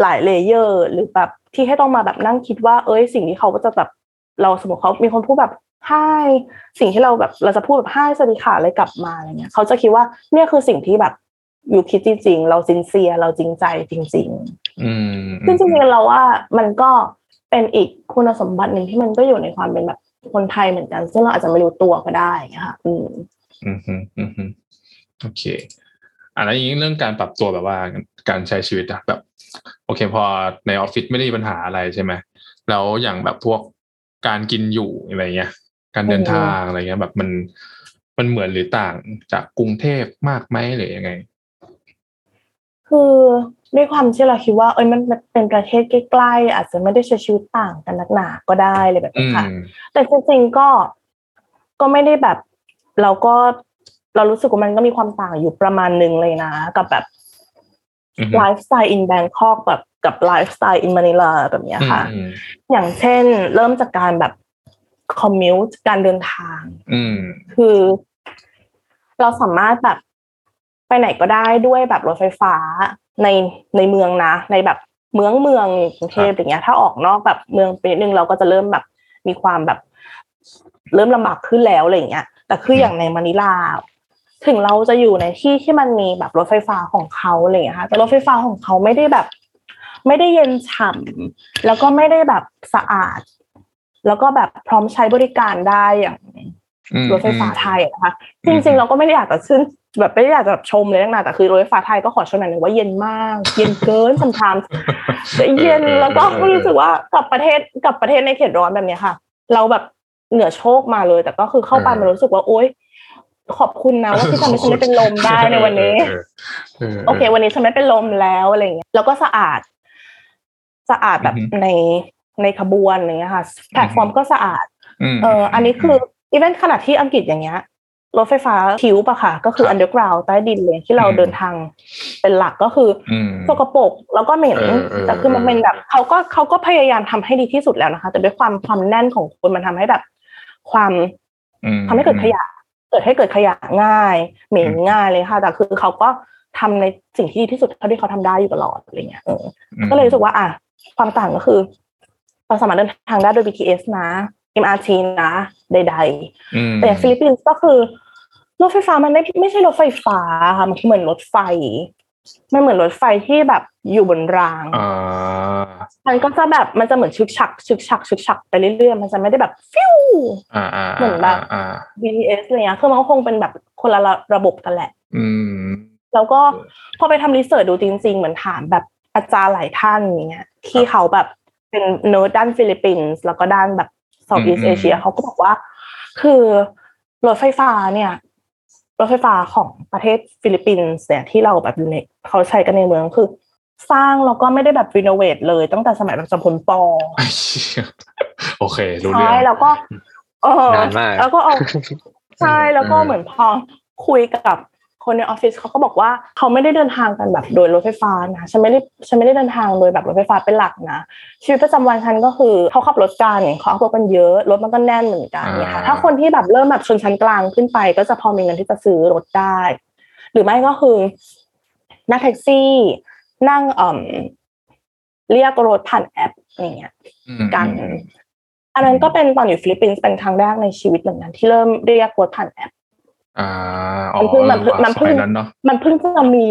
หลาย layer หรือแบบที่ให้ต้องมาแบบนั่งคิดว่า เอ้ยสิ่งที่เขาก็จะแบบ เราสมมติเขามีคนพูดแบบให้สิ่งที่เราแบบเราจะพูดแบบให้สวัสดีค่ะอะไรกลับมาอะไรเงี้ยเขาจะคิดว่าเนี่ยคือสิ่งที่แบบอยู่คิดจริงๆ เราซินเซียเราจริงใจจริงๆอืมซึ่งจริงๆเราว่ามันก็เป็นอีกคุณสมบัติหนึ่งที่มันก็อยู่ในความเป็นแบบคนไทยเหมือนกัน ซึ่งเราอาจจะไม่รู้ตัวก็ได้ค่ะอืมอืมอืมอืมอืมโอเคอะแล้วอย่างนี้เรื่องการปรับตัวแบบว่าการใช้ชีวิตอะแบบ โอเค พอในออฟฟิศไม่ได้มีปัญหาอะไรใช่ไหมแล้วอย่างแบบพวก การกินอยู่อะไรเงี้ย การเดินทางอะไรเงี้ย แบบมันมันเหมือนหรือต่างจากกรุงเทพมากไหมหรือยังไง คือด้วยความที่เราคิดว่าเอ้ยมันเป็นประเทศใกล้ๆอาจจะไม่ได้ใช้ชีวิตต่างกันนักหนาก็ได้เลยแบบอืนี้มค่ะ แต่จริงๆก็ก็ไม่ได้แบบ เราก็เรารู้สึกว่ามันก็มีความต่างอยู่ประมาณหนึ่งเลยนะ กับแบบอืม lifestyle in Bangkok แบบ กับ lifestyle in Manila แบบเนี้ยค่ะอืมอย่างเช่นเริ่มจากการแบบ commute การเดินทางอืมคือ เราสามารถแบบไปไหนก็ได้ด้วยแบบรถไฟฟ้าในในเมืองนะ ในแบบเมืองเมืองกรุงเทพอย่างเงี้ย ถ้าออกนอกแบบเมืองไปนิดนึงเราก็จะเริ่มแบบมีความแบบ เริ่มลำบากขึ้นแล้วอะไรอย่างเงี้ย แต่คืออย่างในมะนิลาถึงเราจะอยู่ในที่ที่มันมีแบบรถไฟฟ้าของเขาอะไรอย่างเงี้ยค่ะแต่รถไฟฟ้าของเขาไม่ได้แบบ ไม่ได้เย็นฉ่ำแล้วก็ไม่ได้แบบสะอาด แล้วก็แบบพร้อมใช้บริการได้อย่างอืมรถไฟฟ้าไทยอะนะคะจริงๆเราก็ไม่ได้อยากจะชื่นแบบไม่ได้อยากจะแบบชมเลยนักหนาแต่คือรถไฟฟ้าไทยก็ขอชมหน่อยหนึ่งว่าเย็นมาก เย็นเกินสำคัญเย็นแล้วก็รู้สึกว่ากับประเทศกับประเทศในเขตร้อนแบบเนี้ยค่ะ เราแบบเหงื่อโชกมาเลย แต่ก็คือเข้าไปมันรู้สึกว่าโอ๊ยขอบคุณนะว่าที่ทำให้ฉันไม่เป็นลมได้ในวันนี้เออโอเค วันนี้ฉันไม่เป็นลมแล้วอะไรเงี้ยแล้วก็สะอาด สะอาดแบบอือฮึในในขบวนอะไรเงี้ยค่ะแพลตฟอร์มก็สะอาดมเอออันนี้คืออีเวนต์ขนาดที่อังกฤษอย่างเงี้ยรถไฟฟ้า tube ปะค่ะ ก็คือครับอันเดอร์กราวใต้ดินเลยที่เราอืมเดินทางเป็นหลักก็คืออมสกปรกแล้วก็เหม็นเออเออแต่คือมันเป็นแบบเขาก็เขาก็พยายามทำให้ดีที่สุดแล้วนะคะ แต่ด้วยความความแน่นของคนมันทำให้แบบ ความอืมทำให้เกิดขยะ เกิดให้เกิดขยะง่าย เหม็นอืมง่ายเลยค่ะ แต่คือเขาก็ทำในสิ่งที่ดีที่สุดเท่าที่เขาทำได้อยู่ตลอดอะไรเงี้ยเอออืมก็เลยรู้สึกว่า อะ ความต่างก็คือเราสามารถเดินทางได้โดย BTS นะ MRT นะ ใดอืมๆแต่อย่างฟิลิปปินส์ก็คือรถไฟฟ้ามันไม่ไม่ใช่รถไฟฟ้าค่ะมันคือเหมือนรถไฟมันเหมือนรถไฟที่แบบอยู่บนรางอ่ามันก็จะแบบมันจะเหมือนชึกชักชึกชักชึกชักไปเรื่อยๆมันจะไม่ได้แบบฟิวอ่าอ่าเหมือนแบบอ่า BTS อะไรเงี้ยคือมันก็คงเป็นแบบคนละระบบกันแหละอืมแล้วก็พอไปทำ research ดูจริงๆเหมือนถามแบบ อาจารย์หลายท่านอย่างเงี้ยที่เขาแบบเป็นเนิร์ดด้านฟิลิปปินส์แล้วก็ด้านแบบ Southeast อืมเอเชียเขาก็บอกว่า คือรถไฟฟ้าเนี่ย รถไฟฟ้าของประเทศฟิลิปปินส์เนี่ยที่เราแบบอยู่ในเขาใช้กันในเมืองคือ สร้างแล้วก็ไม่ได้แบบรีโนเวทเลยตั้งแต่สมัยแบบจำพลปอไอ้เชี่ยโอเค รู้เรื่ใช่องแล้วก็เออนานมากแล้วก็เอาใช่แล้วก็เออเหมือนพอคุยกับ คนในออฟฟิศเขาก็บอกว่าเขาไม่ได้เดินทางกันแบบโดยรถไฟฟ้านะฉันไม่ได้ฉันไม่ได้เดินทางโดยแบบรถไฟฟ้าเป็นหลักนะชีวิตประจำวันฉันก็คือเขาขับรถกันเขาขับรถกันเยอะรถมันก็แน่นเหมือนกันเนี่ยค่ะถ้าคนที่แบบเริ่มแบบชนชั้นกลางขึ้นไป ก็จะพอมีเงินที่จะซื้อรถได้ หรือไม่ก็คือนั่งแท็กซี่ นั่งเอ่อเรียกรถผ่านแอปอย่างเงี้ยอืมกันอันนั้นก็เป็นตอนอยู่ฟิลิปปินส์เป็นครั้งแรกในชีวิตเหมือนกันที่เริ่มเรียกรถผ่านแอป อ่าอ๋อมันเพิ่งมันเพิ่งว่ะมันเพิ่งสมัยนั้นเนาะมันเพิ่งจะมี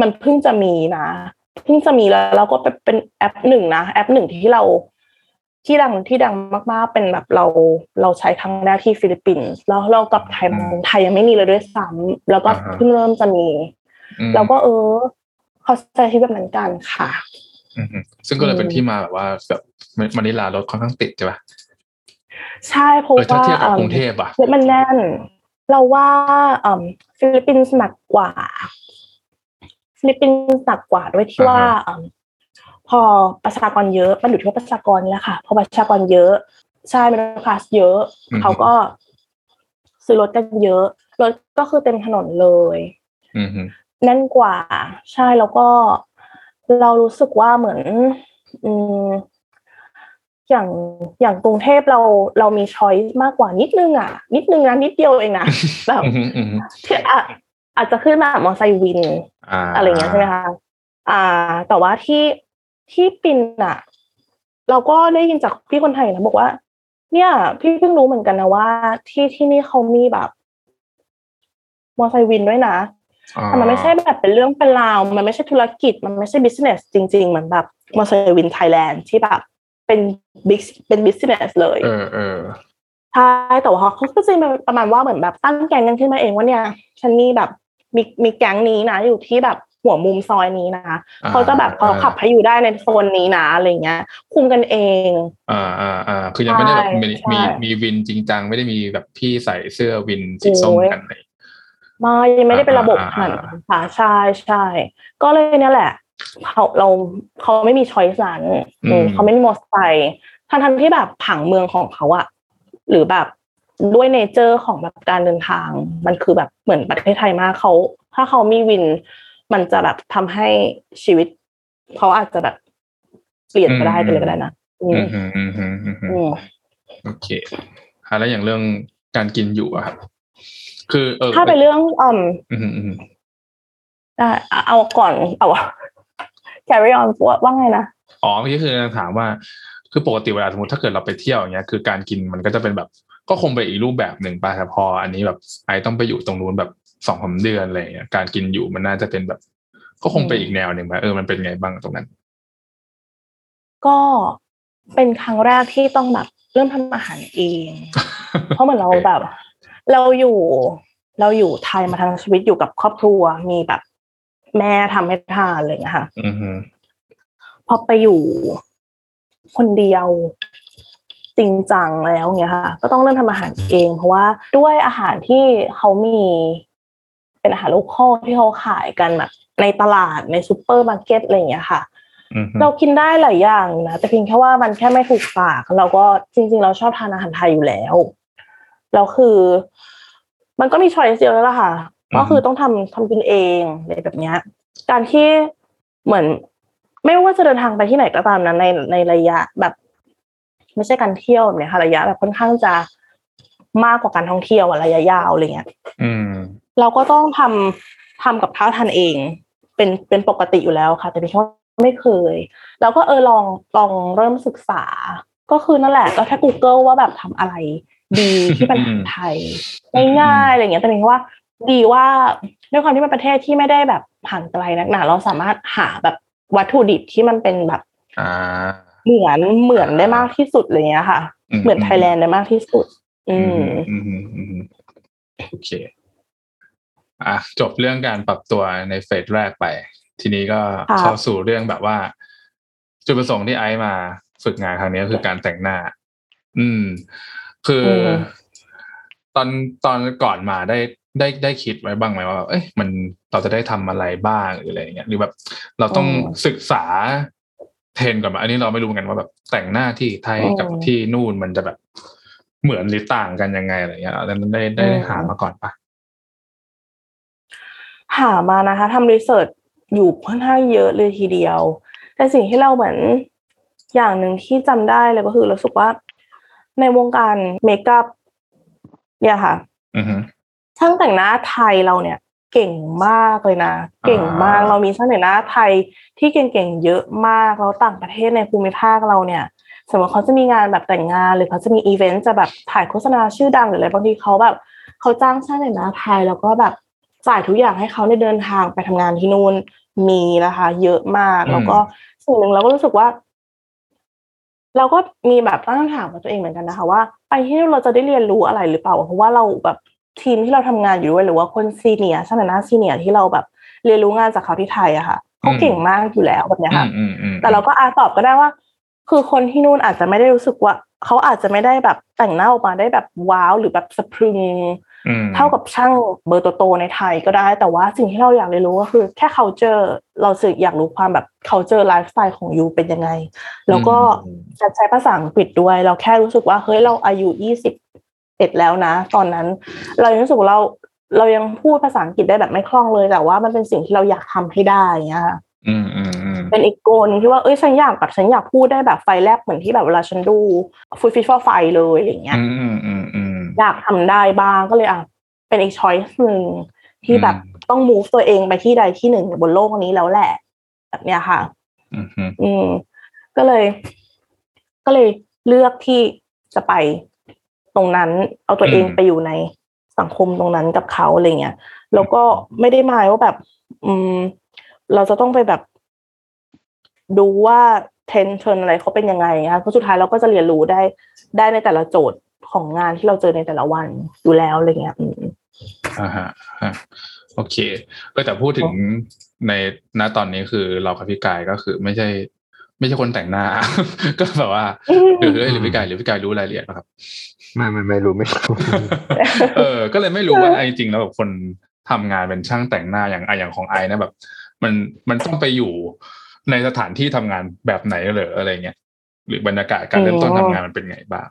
มันเพิ่งจะมีนะเพิ่งจะมีแล้วเราก็เป็นเป็นแอปหนึ่งนะแอปหนึ่งที่เรา ที่ดังที่ดังมากๆเป็นแบบเราเราใช้ครั้งแรกที่ฟิลิปปินส์แล้วเรากลับไทยมาไทยยังไม่มีเลยด้วยซ้ำแล้วก็เพิ่งเริ่มจะมีอืมแล้วก็เออ เขาใช้ชีวิตแบบนั้นกันค่ะอืมซึ่งก็เลยเป็นอืมที่มาแบบว่าแบบมานิลารถค่อนข้างติดใช่ป่ะใช่เพราะเออถ้าว่าเทียบกับอืมกรุงเทพอะรถมันแน่น เราว่าอืมฟิลิปปินส์หนักกว่า ฟิลิปปินส์หนักกว่าด้วยที่ว่าอ่าฮะอืมพอประชากรเยอะมันอยู่ที่ว่าประชากรนี่แหละค่ะพอประชากรเยอะใช่มีคลาสเยอะ เขาก็ซื้อรถกันเยอะรถก็คือเต็มถนนเลยอืมฮึแน่นกว่า ใช่แล้วก็ เรารู้สึกว่าเหมือน อืม อย่างอย่างกรุงเทพเราเรามีช้อยส์มากกว่านิดนึงอะ นิดนึงนะนิดเดียวเองนะแบบอืมฮึอืมฮึที่อะอาจจะขึ้นมาแบบมอเตอร์ไซค์วินอ่าอะไรอย่างเงี้ยใช่ไหมคะอ่า แต่ว่าที่ที่ปินอะเราก็ได้ยินจากพี่คนไทยนะบอกว่า เนี่ย พี่เพิ่งรู้เหมือนกันนะว่า ที่ที่นี่เขามีแบบ มอไซค์วินด้วยนะอ่าแต่มันไม่ใช่แบบเป็นเรื่องเป็นราว มันไม่ใช่ธุรกิจ มันไม่ใช่ business จริง ๆ เหมือนแบบมอไซค์วินไทยแลนด์ที่แบบ เป็น big เป็น business เลยเออเออใช่แต่ว่าเขาก็จะมีประมาณว่าเหมือนแบบตั้งแก๊งกันขึ้นมาเองว่าเนี่ย ฉันมีแบบมีมีแก๊งนี้นะอยู่ที่แบบหัวมุมซอยนี้นะอ่าเขาจะแบบเขาขับให้อยู่ได้ในโซนนี้นะอะไรเงี้ย คุมกันเอง อ่าอ่าอ่าคือยังไม่ได้แบบมีใช่มีมีวินจริงจังไม่ได้มีแบบพี่ใส่เสื้อวินสีส้มโอ้ยกันเลยไม่ยังไม่ได้เป็นระบบอ่าขนาดอ่านั้นค่ะใช่ใช่ก็เลยเนี่ยแหละ เขาเราเขาไม่มีช้อยส์นั้นอืมเขาไม่มีมอเตอร์ไซค์ทั้งทั้งที่แบบผังเมืองของเขาอะหรือแบบด้วยเนเจอร์ของแบบการเดินทาง มันคือแบบเหมือนประเทศไทยมากเขา ถ้าเขามีวิน มันจะแบบทำให้ชีวิตเขาอาจจะแบบเปลี่ยนก็ได้ไปเลยก็ได้นะอือืมมอืมอืมอืมอืมอืมโอเคอะแล้วอย่างเรื่องการกินอยู่อะครับคือเออถ้าเป็นเรื่องอืมอืมอืมอืมได้เอาเอาก่อนเอา carry on ว่าว่าไงนะอ๋อเมื่อกี้คือถามว่า คือปกติเวลาสมมติถ้าเกิดเราไปเที่ยวอย่างเงี้ยคือการกินมันก็จะเป็นแบบ ก็คงไปอีกรูปแบบหนึ่งไปแต่พอ อันนี้แบบไอต้องไปอยู่ตรงนู้นแบบสองสามเดือนอะไรอย่างเงี้ยการกินอยู่มันน่าจะเป็นแบบ ก็คงไปอีกแนวหนึ่งไปเออมันเป็นไงบ้างตรงนั้น ก็เป็นครั้งแรกที่ต้องแบบเริ่มทำอาหารเอง เพราะเหมือนเราแบบ เราอยู่ เราอยู่ไทยมาทั้งชีวิตอยู่กับครอบครัว มีแบบ แม่ทำให้ทานอะไรอย่างเลยนะคะอืมฮึพอไปอยู่คนเดียวจริงจังแล้วเงี้ยค่ะ ก็ต้องเริ่มทำอาหารเอง เพราะว่าด้วยอาหารที่เขามีเป็นอาหาร local ที่เขาขายกันแบบในตลาดในซูเปอร์มาร์เก็ตอะไรอย่างเงี้ยค่ะอืมฮึเรากินได้หลายอย่างนะแต่เพียงแค่ว่ามันแค่ไม่ถูกปาก เราก็จริง ๆ เราชอบทานอาหารไทยอยู่แล้วแล้วคือ มันก็มี choice เดียวแล้วล่ะค่ะ ก็คือต้องทำทำกินเองอะไรแบบเนี้ย การที่เหมือน ไม่ว่าจะเดินทางไปที่ไหนก็ตามนะในในระยะแบบ ไม่ใช่การเที่ยวแบบเนี้ยค่ะระยะแบบค่อนข้างจะมากกว่าการท่องเที่ยวอะระยะยาวอะไรเงี้ยอืมเราก็ต้องทำทำกับข้าวทานเอง เป็นเป็นปกติอยู่แล้วค่ะ แต่พี่ว่าไม่เคยแล้วก็เออลองลองเริ่มศึกษา ก็คือนั่นแหละก็แค่ Google ว่าแบบทำอะไรดีที่เป็นอาหารไทยง่ายๆอะไรอย่างเงี้ยแต่เป็นว่า ดีว่าด้วยความที่เป็นประเทศที่ไม่ได้แบบห่างไกลนักหนาเราสามารถหาแบบวัตถุดิบที่มันเป็นแบบอ่าเหมือนเหมือนได้มากที่สุดอะไรเงี้ยค่ะอืมเหมือนไทยแลนด์ได้มากที่สุดอืมอืมอืมอืมโอเค อะจบเรื่องการปรับตัวในเฟสแรกไป ทีนี้ก็ค่ะเข้าสู่เรื่องแบบว่า จุดประสงค์ที่ไอซ์มาฝึกงานครั้งนี้ก็คือการแต่งหน้า อืม คืออมตอนตอนก่อนมาได้ ได้ได้คิดไว้บ้างไหมว่า เอ้ยมันเราจะได้ทำอะไรบ้างหรืออะไรอย่างเงี้ยหรือแบบ เราต้องศึกษาเทรนด์ก่อนไหมอันนี้เราไม่รู้เหมือนกันว่าแบบแต่งหน้าที่ไทยกับที่นู่นมันจะแบบเหมือนหรือต่างกันยังไงอะไรเงี้ยแล้วได้ได้หามาก่อนปะหามานะคะทำรีเสิร์ชอยู่ค่อนข้างเยอะเลยทีเดียว แต่สิ่งที่เราเหมือนอย่างหนึ่งที่จำได้เลยก็คือรู้สึกว่าในวงการ makeup เนี่ยค่ะ อือฮึ ช่างแต่งหน้าไทยเราเนี่ยเก่งมากเลยนะ เก่งมากอ่าเรามีช่างแต่งหน้าไทยที่เก่งๆเยอะมากแล้วต่างประเทศในภูมิภาคเราเนี่ย สมมติเขาจะมีงานแบบแต่งงาน หรือเขาจะมีอีเวนต์จะแบบถ่ายโฆษณาชื่อดังหรืออะไรบางทีเขาแบบเขาจ้างช่างแต่งหน้าไทยแล้วก็แบบจ่ายทุกอย่างให้เขาในเดินทางไปทำงานที่นู่นมีนะคะ เยอะมากแล้วก็สิ่งหนึ่งเราก็รู้สึกว่า เราก็มีแบบตั้งคำถามกับตัวเองเหมือนกันนะคะ ว่าไปที่นู่นเราจะได้เรียนรู้อะไรหรือเปล่า เพราะว่าเราแบบ ทีมที่เราทำงานอยู่ด้วยหรือว่าคนซีเนียร์ช่างแต่งหน้าซีเนียร์ที่เราแบบเรียนรู้งานจากเขาที่ไทยอะค่ะเขาเก่งมากอยู่แล้วแบบเนี้ยอืค่ะมอืมอืมแต่เราก็อาตอบก็ได้ว่า คือคนที่นู่นอาจจะไม่ได้รู้สึกว่า เขาอาจจะไม่ได้แบบแต่งหน้าออกมาได้แบบว้าวหรือแบบสะพรึงอืมเท่ากับช่างเบอร์โตๆในไทยก็ได้ แต่ว่าสิ่งที่เราอยากเรียนรู้ก็คือ แค่ culture เราสึกอยากรู้ความแบบ culture lifestyle ของยูเป็นยังไง แล้วก็การใช้ภาษาอังกฤษด้วย เราแค่รู้สึกว่าเฮ้ยเราอายุยี่สิบ เอ็ดแล้วนะ ตอนนั้น เรายังรู้สึกว่าเราเรายังพูดภาษาอังกฤษได้แบบไม่คล่องเลยแต่ว่ามันเป็นสิ่งที่เราอยากทำให้ได้อย่างเงี้ยค่ะอืมอืมอืมเป็นอีกโกนงที่ว่าเอ้ยฉันอยากแบบฉันอยากพูดได้แบบไฟแลบเหมือนที่แบบเวลาฉันดูฟูฟิชฟอร์ไฟเลยอย่างเงี้ยอืมอืมอืมอืมอยากทำได้บ้างก็เลยอะเป็นอีก choice หนึ่งที่แบบอืมต้อง move ตัวเองไปที่ใดที่หนึ่งบนโลกนี้แล้วแหละ แบบเนี้ยค่ะ อืมอืมอืมก็เลย ก็เลยเลือกที่จะไป ตรงนั้น เอาตัวเองไปอยู่ในสังคมตรงนั้นกับเขาอะไรเงี้ยแล้วก็ไม่ได้หมายว่าแบบ อืม เราจะต้องไปแบบ ดูว่าเทรนด์เทรนด์อะไรเขาเป็นยังไงนะคะเพราะสุดท้ายเราก็จะเรียนรู้ได้ได้ในแต่ละโจทย์ของงานที่เราเจอในแต่ละวันอยู่แล้วอะไรเงี้ยอืมอ่าฮะฮะโอเค ก็แต่พูดถึงในณตอนนี้คือเรากับพี่กายก็คือไม่ใช่ ไม่ใช่คนแต่งหน้า ก็แบบว่าหรือหรือพี่กายหรือพี่กายรู้รายละเอียดไหมครับ ไม่ไม่ไม่รู้ไม่รู้เออ ก็เลยไม่รู้ว่าไอ้จริงๆแล้วแบบคนทำงานเป็นช่างแต่งหน้าอย่างไออย่างของไอนะแบบ มันมันต้องไปอยู่ในสถานที่ทำงานแบบไหนเหรออะไรเงี้ยหรือบรรยากาศการเริ่มต้นทำงานมันเป็นไงบ้าง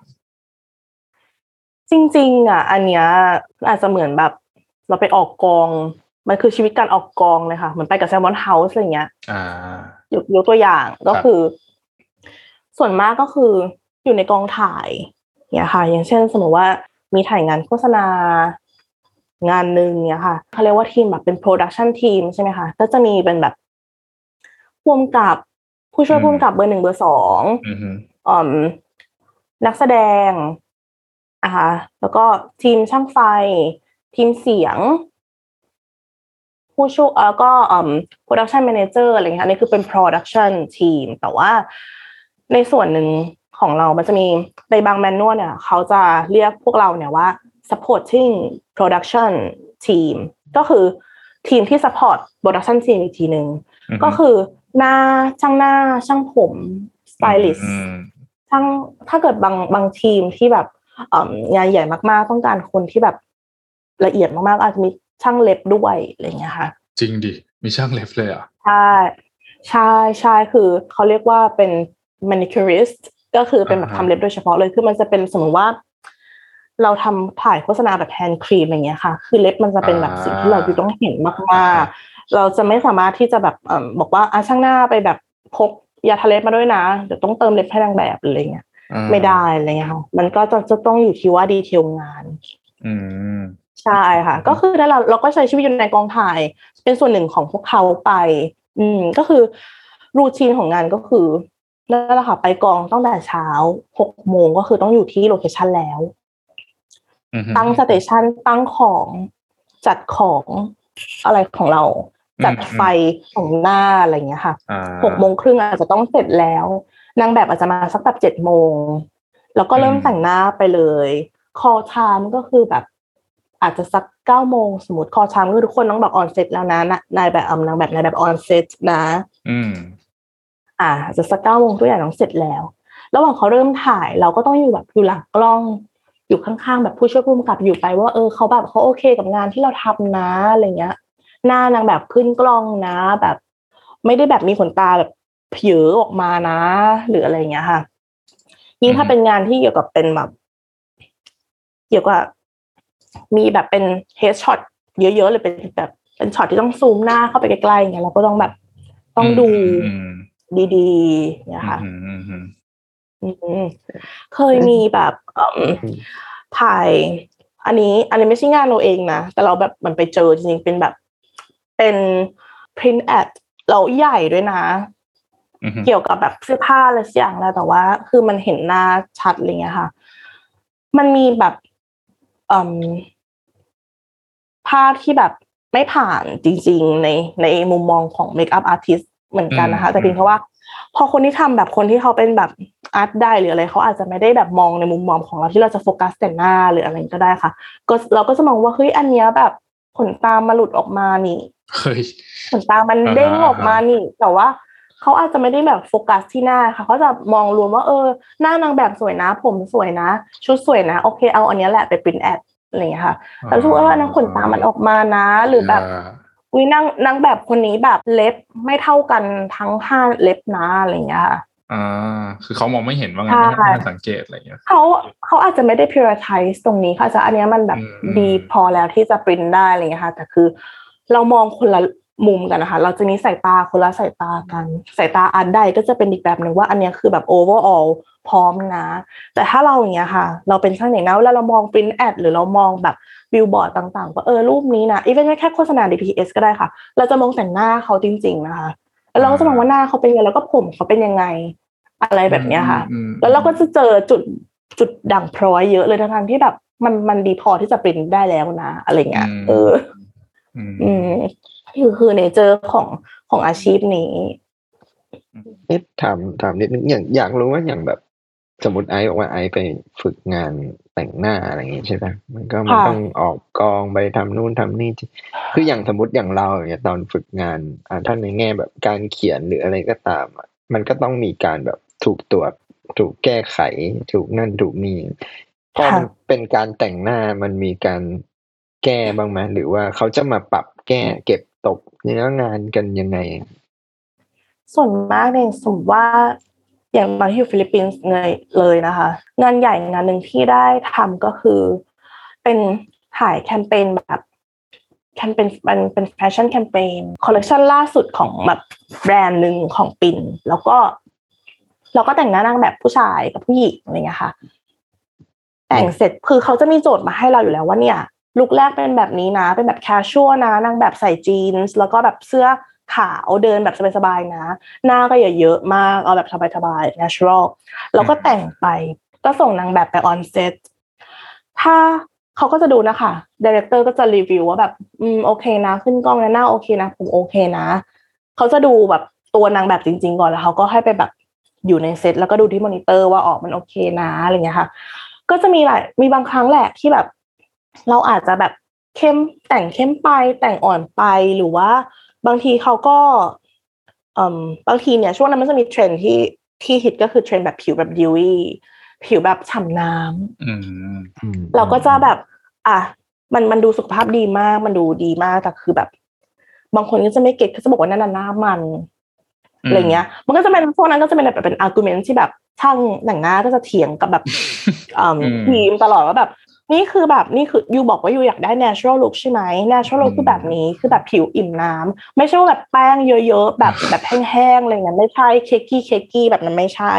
จริง ๆ อะ อันเนี้ยอาจจะเหมือนแบบ เราไปออกกองมันคือชีวิตการออกกองเลยค่ะเหมือนไปกับแซลมอนเฮาส์อะไรเงี้ยอ่ายกยกตัวอย่างก็ครับคือ ส่วนมากก็คืออยู่ในกองถ่าย เนี่ยค่ะ อย่างเช่นสมมติว่ามีถ่ายงานโฆษณางานหนึ่งเนี่ยค่ะเขาเรียกว่าทีมแบบเป็น production team ใช่ไหมคะก็จะมีเป็นแบบพ่วงกับผู้ช่วยพ่วงกับเบอร์หนึ่งเบอร์สองอือฮึอ่อมนักแสดงนะคะแล้วก็ทีมช่างไฟ ทีมเสียง ผู้ช่วยแล้วก็อ่อม production manager อะไรเงี้ยอันนี้คือเป็น production team แต่ว่าในส่วนหนึ่ง ของเรามันจะมีในบางแมนนวลเนี่ยเขาจะเรียกพวกเราเนี่ยว่า supporting production team ก็คือทีมที่ support production team อีกทีหนึ่งอือฮึก็คือหน้าช่างหน้าช่างผมสไตลิสอืมช่างถ้าเกิดบางบางทีมที่แบบเอิ่มงานใหญ่มากๆ ต้องการคนที่แบบละเอียดมากๆ อาจจะมีช่างเล็บด้วยอะไรอย่างเงี้ยค่ะ จริงดิ มีช่างเล็บเลยเหรอะ ใช่ ใช่ใช่คือเขาเรียกว่าเป็น manicurist ก็คือเป็นแบบอ่าฮะทำเล็บโดยเฉพาะเลยคือมันจะเป็นสมมติว่า เราทำถ่ายโฆษณาแบบแฮนด์ครีมอย่างเงี้ยค่ะ คือเล็บมันจะเป็นแบบสิ่งที่เราจะต้องเห็นมากๆ เราจะไม่สามารถที่จะแบบเอ่อบอกว่าอะช่างหน้าไปแบบพกยาทาเล็บมาด้วยนะเดี๋ยวต้องเติมเล็บให้นางแบบอะไรเงี้ยอ่าไม่ได้อะไรเงี้ยค่ะมันก็จะจะต้องอยู่ที่ว่าดีเทลงาน อืมใช่ค่ะ ก็คือแล้วเราเราก็ใช้ชีวิตอยู่ในกองถ่าย เป็นส่วนหนึ่งของพวกเขาไป อืมก็คือรูทีนของงานก็คือ นั่นแหละค่ะ ไปกองตั้งแต่เช้าหกโมงก็คือต้องอยู่ที่ location แล้วอือฮึตั้ง station ตั้งของจัดของอะไรของเรา จัดไฟส่องหน้าอะไรอย่างเงี้ยค่ะอ่าหกโมงครึ่งอาจจะต้องเสร็จแล้วนางแบบอาจจะมาสักแบบเจ็ดโมง แล้วก็เริ่มอืมแต่งหน้าไปเลย call time ก็คือแบบ อาจจะสักเก้าโมงสมมติ call time คือทุกคนต้องแบบ on set แล้วนะนะนายแบบอำนางแบบนายแบบ on setนะ อืมอ่าอาจจะสักเก้าโมงทุกอย่างต้องเสร็จแล้ว ระหว่างเขาเริ่มถ่ายเราก็ต้องอยู่แบบอยู่หลังกล้อง อยู่ข้างๆแบบผู้ช่วยผู้กำกับอยู่ไปว่าเออเขาแบบเขาโอเคกับงานที่เราทำนะอะไรเงี้ย หน้านางแบบขึ้นกล้องนะ แบบ ไม่ได้แบบมีขนตาแบบเผิวออกมานะ หรืออะไรเงี้ยค่ะ ยิ่งถ้าอืมเป็นงานที่เกี่ยวกับเป็นแบบ เกี่ยวกับมีแบบเป็นheadshot เยอะๆเลยเป็นแบบเป็นช็อตที่ต้องซูมหน้าเข้าไปใกล้ๆเงี้ยเราก็ต้องแบบต้องดูอืม ดีๆเนี่ยค่ะอืมอืมอืมอืมเคยมีแบบเอิ่มถ่าย อันนี้อันนี้ไม่ใช่งานเราเองนะ แต่เราแบบมันไปเจอจริงๆเป็นแบบ เป็น print ad เราใหญ่ด้วยนะอืมเกี่ยวกับแบบเสื้อผ้าอะไรสักอย่างแล้วแต่ว่า คือมันเห็นหน้าชัดอะไรเงี้ยค่ะ มันมีแบบอืมภาพที่แบบไม่ผ่านจริงๆ ในในมุมมองของเมคอัพอาร์ติส เหมือนกันนะคะ แต่เพียงแค่ว่า พอคนที่ทำแบบคนที่เขาเป็นแบบอาร์ตได้หรืออะไรเขาอาจจะไม่ได้แบบมองในมุมมองของเราที่เราจะโฟกัสแต่หน้าหรืออะไรก็ได้ค่ะ ก็เราก็จะมองว่าเฮ้ยอันเนี้ยแบบขนตามาหลุดออกมานี่เฮ้ยขนตามันเด้งอ่าฮะออกมานี่ แต่ว่าเขาอาจจะไม่ได้แบบโฟกัสที่หน้าค่ะเขาจะมองรวมว่าเออหน้านางแบบสวยนะ ผมสวยนะ ชุดสวยนะ โอเคเอาอันเนี้ยแหละไปปริ้นแอดอะไรอย่างเงี้ยค่ะแล้วรู้สึกว่านางขนตามันออกมานะ หรือแบบา อุ้ยนางนางแบบคนนี้แบบเล็บไม่เท่ากันทั้งห้าเล็บนะอะไรอย่างเงี้ยค่ะอ่าคือเขามองไม่เห็นว่างั้นใช่ไม่ทันสังเกตอะไรอย่างเงี้ยเขาเขาอาจจะไม่ได้ prioritize ตรงนี้ค่ะจะอันเนี้ยมันแบบอืมดีพอแล้วที่จะปริ้นได้อะไรอย่างเงี้ยค่ะแต่คือเรามองคนละ มุมกันนะคะ เราจะมีสายตาคนละสายตากันสายตาอันใดก็จะเป็นอีกแบบหนึ่งว่าอันเนี้ยคือแบบ overall พร้อมนะ แต่ถ้าเราอย่างเงี้ยค่ะ เราเป็นช่างแต่งหน้าเวลาเรามอง print ad หรือเรามองแบบบิลบอร์ดต่างๆว่าเออรูปนี้นะอีเวนต์แค่โฆษณา DPS ก็ได้ค่ะ เราจะมองแต่งหน้าเขาจริง ๆ นะคะแล้วเราก็จะมองว่าหน้าเขาเป็นยังไงแล้วก็ผมเขาเป็นยังไงอะไรแบบเนี้ยค่ะอืมแล้วเราก็จะเจอจุดจุดด่างพร้อยเยอะเลยทั้งๆที่แบบมันมันดีพอที่จะปริ้นได้แล้วนะ อะไรเงี้ยอืมเออ อืมอืม คือคือเนเจอร์ของของอาชีพนี้เอ๊ะถามถามนิดนึงอย่างอยากรู้ว่าอย่างแบบ สมมติไอซ์บอกว่าไอซ์ไปฝึกงานแต่งหน้าอะไรอย่างงี้ใช่ปะมันก็มันค่ะต้องออกกองไปทำนู่นทำนี่ที่คืออย่างสมมติอย่างเราเนี่ยตอนฝึกงานอ่าถ้าในแง่แบบการเขียนหรืออะไรก็ตามอะมันก็ต้องมีการแบบถูกตรวจถูกแก้ไข ถูกนั่นถูกนี่พอมันเป็นการแต่งหน้ามันมีการแก้บ้างไหมหรือว่าเขาจะมาปรับแก้เก็บ ตกเนื้องานกันยังไง ส่วนมากเนี่ยสมมติว่าอย่างตอนที่อยู่ฟิลิปปินส์เลยเลยนะคะ งานใหญ่งานหนึ่งที่ได้ทำก็คือ เป็นถ่ายแคมเปญแบบแคมเปญเป็นเป็นแฟชั่นแคมเปญคอลเลคชันล่าสุดของแบบแบรนด์หนึ่งของปินแล้วก็ เราก็แต่งหน้านางแบบผู้ชายกับผู้หญิงอะไรเงี้ยค่ะ แต่งเสร็จคือเขาจะมีโจทย์มาให้เราอยู่แล้วว่าเนี่ย look แรกเป็นแบบนี้นะ เป็นแบบ casual นะนางแบบใส่จีนส์แล้วก็แบบเสื้อขาวเดินแบบสบายๆนะ หน้าก็อย่าเยอะมากเอาแบบสบายๆ natural แล้วก็แต่งไปก็ส่งนางแบบไป on set ถ้าเขาก็จะดูนะคะ director ก็จะรีวิวว่าแบบอืมโอเคนะ ขึ้นกล้องนะหน้าโอเคนะ ผมโอเคนะ เขาจะดูแบบตัวนางแบบจริง ๆ ก่อนแล้วเขาก็ให้ไปแบบอยู่ในเซตแล้วก็ดูที่มอนิเตอร์ว่าออกมันโอเคนะอะไรเงี้ยค่ะ ก็จะมีหลายมีบางครั้งแหละที่แบบ เราอาจจะแบบเข้มแต่งเข้มไปแต่งอ่อนไปหรือว่า บางทีเขาก็อืมบางทีเนี่ยช่วงนั้นมันจะมีเทรนด์ที่ที่ฮิตก็คือเทรนด์แบบผิวแบบ dewy ผิวแบบฉ่ำน้ำอืมอืมเราก็จะแบบ อะมันมันดูสุขภาพดีมาก มันดูดีมากแต่คือแบบ บางคนก็จะไม่ get เขาจะบอกว่านั่นน่ะหน้ามันอืมอะไรเงี้ย มันก็จะเป็นพวกนั้นก็จะเป็นแบบเป็น argument ที่แบบช่างแต่งหน้าก็จะเถียงกับแบบอืมอืมทีมตลอดว่าแบบ นี่คือแบบนี่คือ you บอกว่า you อยากได้ natural look ใช่ไหม natural look คือแบบนี้คือแบบผิวอิ่มน้ำไม่ใช่ว่าแบบแป้งเยอะๆ แบบแบบแห้งๆอะไรเงี้ยไม่ใช่ cakey cakey แบบนั้นไม่ใช่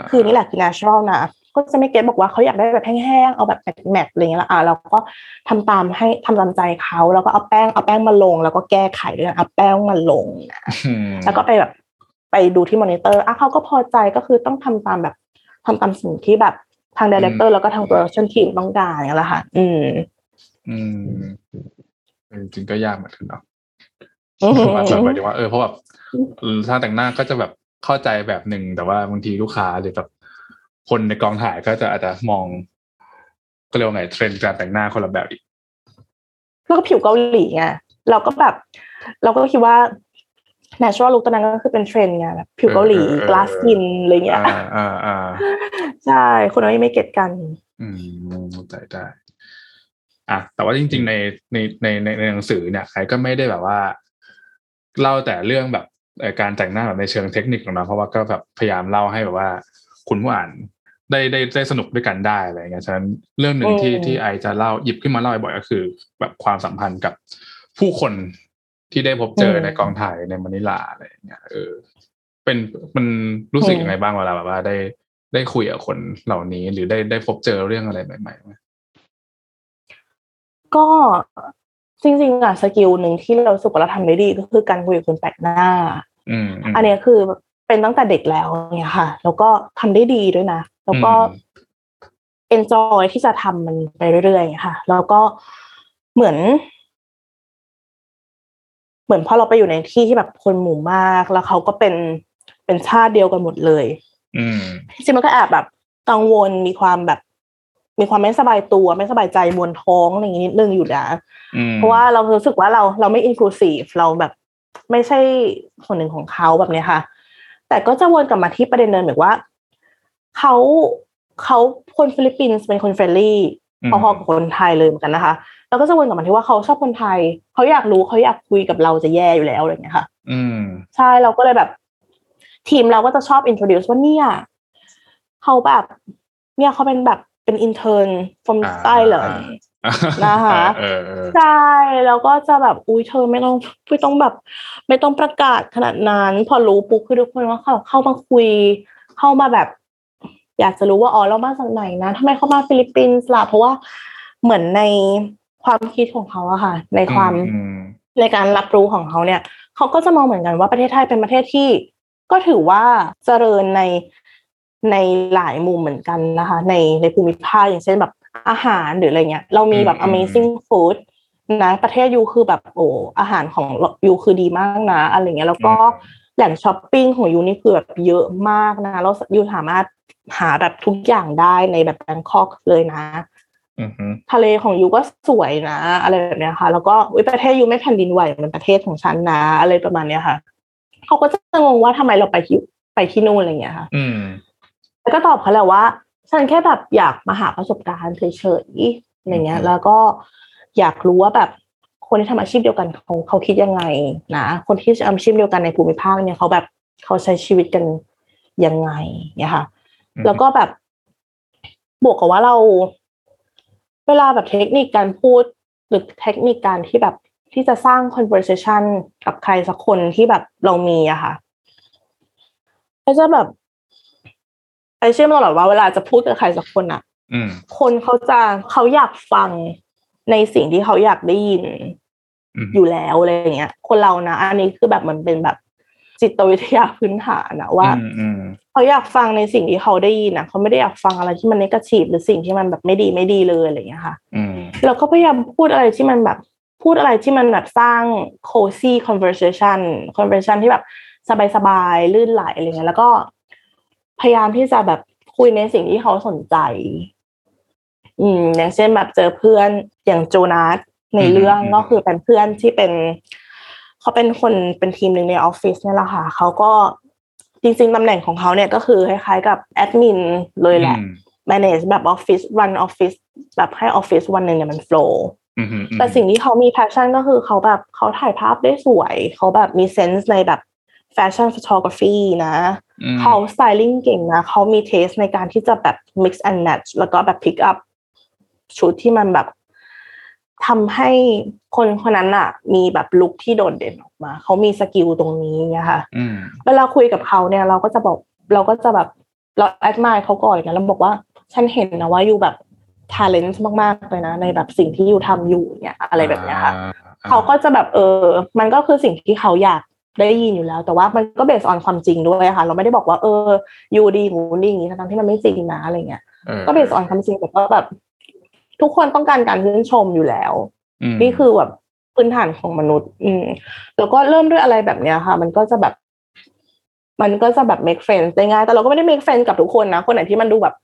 าคือนี่แหละคือ natural นะก็จะไม่ get บอกว่าเขาอยากได้แบบแห้งๆเอาแบบ matte ๆอะไรเงี้ยละอะเราก็ทำตามให้ทำตามใจเขาแล้วก็เอาแป้งเอาแป้งมาลง แล้วก็แก้ไขด้วยการเอาแป้งมาลงนะอืมแล้วก็ไปแบบไปดูที่มอนิเตอร์อะเขาก็พอใจก็คือต้องทำตามแบบทำตามสิ่งที่แบบ ทาง director แล้วก็ทาง production team ต้องการอย่างเงี้ยแหละค่ะ อืม อืมเออจริงก็ยากเหมือนกันเนาะอืมว่าแบบหมายถึงว่าเออเพราะแบบถ้าแต่งหน้าก็จะแบบเข้าใจแบบหนึ่งแต่ว่าบางทีลูกค้าหรือแบบคนในกองถ่ายก็จะอาจจะมอง ก็เรียกว่าไงเทรนด์การแต่งหน้าคนละแบบอีก แล้วก็ผิวเกาหลีไงเราก็แบบ เราก็คิดว่า natural look ตอนนั้นก็คือเป็นเทรนด์ไงแบบผิวเกาหลีเออเออเออ glass skin อะไรเงี้ยอ่าอ่าอ่าใช่ คนเราไม่ get กัน อืมเข้าใจได้อะแต่ว่าจริง ๆ ในในในในในหนังสือเนี่ยไอ้ก็ไม่ได้แบบว่า เล่าแต่เรื่องแบบเอ่อการแต่งหน้าแบบในเชิงเทคนิคหรอกนะเพราะว่าก็แบบพยายามเล่าให้แบบว่า คุณผู้อ่านได้ได้ได้สนุกด้วยกันได้อะไรเงี้ยฉะนั้นเรื่องหนึ่งที่อืมที่ไอจะเล่าหยิบขึ้นมาเล่าบ่อยๆก็คือ แบบความสัมพันธ์กับผู้คน ที่ได้พบเจอในกองถ่ายในมะนิลาอะไรอย่างเงี้ยเออ เป็นมันรู้สึกยังไงบ้างเวลาแบบว่าได้ได้คุยกับคนเหล่านี้ หรือได้ได้พบเจอเรื่องอะไรใหม่ๆไหมก็จริงๆอะสกิลหนึ่งที่เรารู้สึกว่าเราทำได้ดีก็คือการคุยกับคนแปลกหน้าอืมมอันเนี้ยคือเป็นตั้งแต่เด็กแล้วเนี่ยค่ะ แล้วก็ทำได้ดีด้วยนะ แล้วก็อืม enjoy ที่จะทำมันไปเรื่อยๆค่ะ แล้วก็เหมือน เหมือนพอเราไปอยู่ในที่ที่แบบคนหมู่มาก แล้วเขาก็เป็นเป็นชาติเดียวกันหมดเลย อืมจริงๆมันก็แอบแบบกังวลมีความแบบ มีความไม่สบายตัวไม่สบายใจมวนท้องอะไรอย่างนี้นิดนึงอยู่นะอืมเพราะว่าเรารู้สึกว่าเราเราไม่ inclusive เราแบบไม่ใช่คนหนึ่งของเขาแบบเนี้ยค่ะ แต่ก็จะวนกลับมาที่ประเด็นเดิมแบบว่าเขาเขาคนฟิลิปปินส์เป็นคน friendly พอๆกับคนไทยเลยเหมือนกันนะคะ แล้วก็จะวนกลับมาที่ว่าเขาชอบคนไทย เขาอยากรู้เขาอยากคุยกับเราจะแย่อยู่แล้วอะไรอย่างเงี้ยค่ะ อืมใช่เราก็เลยแบบ ทีมเราก็จะชอบ introduce ว่าเนี่ยเขาแบบ เนี่ยเขาเป็นแบบเป็น intern from อ่า Thailand นะคะเออเออใช่แล้วก็จะแบบอุ้ยเธอไม่ต้องไม่ต้องแบบ ไม่ต้องประกาศขนาดนั้น พอรู้ปุ๊บคือทุกคนว่าเขาเข้ามาคุย เข้ามาแบบ อยากจะรู้ว่าอ๋อเรามาจากไหนนะทำไมเขามาฟิลิปปินส์ล่ะเพราะว่าเหมือนใน ความคิดของเขาอะค่ะ ในความอืมในการรับรู้ของเขาเนี่ย เขาก็จะมองเหมือนกันว่าประเทศไทยเป็นประเทศที่ ก็ถือว่าเจริญในในหลายมุมเหมือนกันนะคะ ในในภูมิภาคอย่างเช่นแบบอาหารหรืออะไรเงี้ย เรามีแบบอืม amazing food นะประเทศยูคือแบบโอ้อาหารของยูคือดีมากนะอะไรเงี้ยแล้วก็แหล่งช้อปปิ้งของยูนี่คือแบบเยอะมากนะแล้วยูสามารถหาแบบทุกอย่างได้ในแบบแบงคอกเลยนะอืมอืม ทะเลของยูก็สวยนะ อะไรแบบเนี้ยค่ะ แล้วก็อุ๊ยประเทศยูไม่แผ่นดินไหวเหมือนประเทศของฉันนะ อะไรประมาณเนี้ยค่ะ เขาก็จะงงว่าทำไมเราไปที่ไปที่นู่นอะไรเงี้ยค่ะ อืมแล้วก็ตอบเขาแหละว่า ฉันแค่แบบอยากมาหาประสบการณ์เฉยๆอะไรเงี้ย แล้วก็อยากรู้ว่าแบบคนที่ทำอาชีพเดียวกันเขาเขาคิดยังไงนะคนที่ทำอาชีพเดียวกันในภูมิภาคเนี่ยเขาแบบเขาใช้ชีวิตกันยังไงเนี่ยค่ะอืมแล้วก็แบบบวกกับว่าเรา เวลาแบบเทคนิคการพูดหรือเทคนิคการที่แบบที่จะสร้าง conversation กับใครสักคนที่แบบเรามีอะค่ะก็จะแบบไอเชื่อมาตลอดว่าเวลาจะพูดกับใครสักคนอะอืมคนเขาจะเขาอยากฟังในสิ่งที่เขาอยากได้ยินอืมอยู่แล้วอะไรอย่างเงี้ย คนเรานะอันนี้คือแบบมันเป็นแบบ จิตวิทยาพื้นฐานนะว่าอืมอืมเขาอยากฟังในสิ่งที่เขาได้ยินนะเขาไม่ได้อยากฟังอะไรที่มันนกาทีฟหรือสิ่งที่มันแบบไม่ดีไม่ดีเลยอะไรอย่างเงี้ยค่ะอืมเราก็พยายามพูดอะไรที่มันแบบพูดอะไรที่มันแบบสร้าง cozy conversation conversation ที่แบบสบายๆลื่นไหลอะไรเงี้ยแล้วก็พยายามที่จะแบบคุยในสิ่งที่เขาสนใจ อืม อย่างเช่นแบบเจอเพื่อนอย่างโจนาสในเรื่องก็คือเป็นเพื่อนที่เป็น เขาเป็นคนเป็นทีมหนึ่งในออฟฟิศเนี่ยแหละค่ะเขาก็จริงๆตำแหน่งของเขาเนี่ยก็คือคล้ายๆกับแอดมินเลยแหละอืม manage แบบออฟฟิศ run ออฟฟิศแบบให้ออฟฟิศวันหนึ่งเนี่ยมัน flow อืมอืมอืมแต่สิ่งที่เขามี passion ก็คือเขาแบบเขาถ่ายภาพได้สวย เขาแบบมี sense ในแบบ fashion photography นะอืมเขา styling เก่งนะ เขามี taste ในการที่จะแบบ mix and match แล้วก็แบบ pick up ชุดที่มันแบบ ทำให้คนคนนั้นอะมีแบบลุคที่โดดเด่นออกมา เขามี skill ตรงนี้เนี่ยค่ะอืมเวลาคุยกับเขาเนี่ย เราก็จะบอกเราก็จะแบบเรา admire เขาก่อนนะแล้วบอกว่าฉันเห็นนะว่า you แบบ talent มากๆเลยนะ ในแบบสิ่งที่ you ทำอยู่เนี่ย อะไรแบบเนี้ยค่ะอ่าเขาก็จะแบบเออ มันก็คือสิ่งที่เขาอยากได้ยินอยู่แล้ว แต่ว่ามันก็ based on ความจริงด้วยค่ะ เราไม่ได้บอกว่าเอออยู่ดีหมูดีอย่างนี้ทั้งที่มันไม่จริงนะอะไรเงี้ยออก็เบสออนความจริงแต่ก็แบบ ทุกคนต้องการการชื่นชมอยู่แล้วมนี่คือแบบพื้นฐานของมนุษย์ อืม แล้วก็เริ่มด้วยอะไรแบบเนี้ยค่ะ มันก็จะแบบ มันก็จะแบบ make friends ได้ง่าย แต่เราก็ไม่ได้ make friends กับทุกคนนะ คนไหนที่มันดูแบบ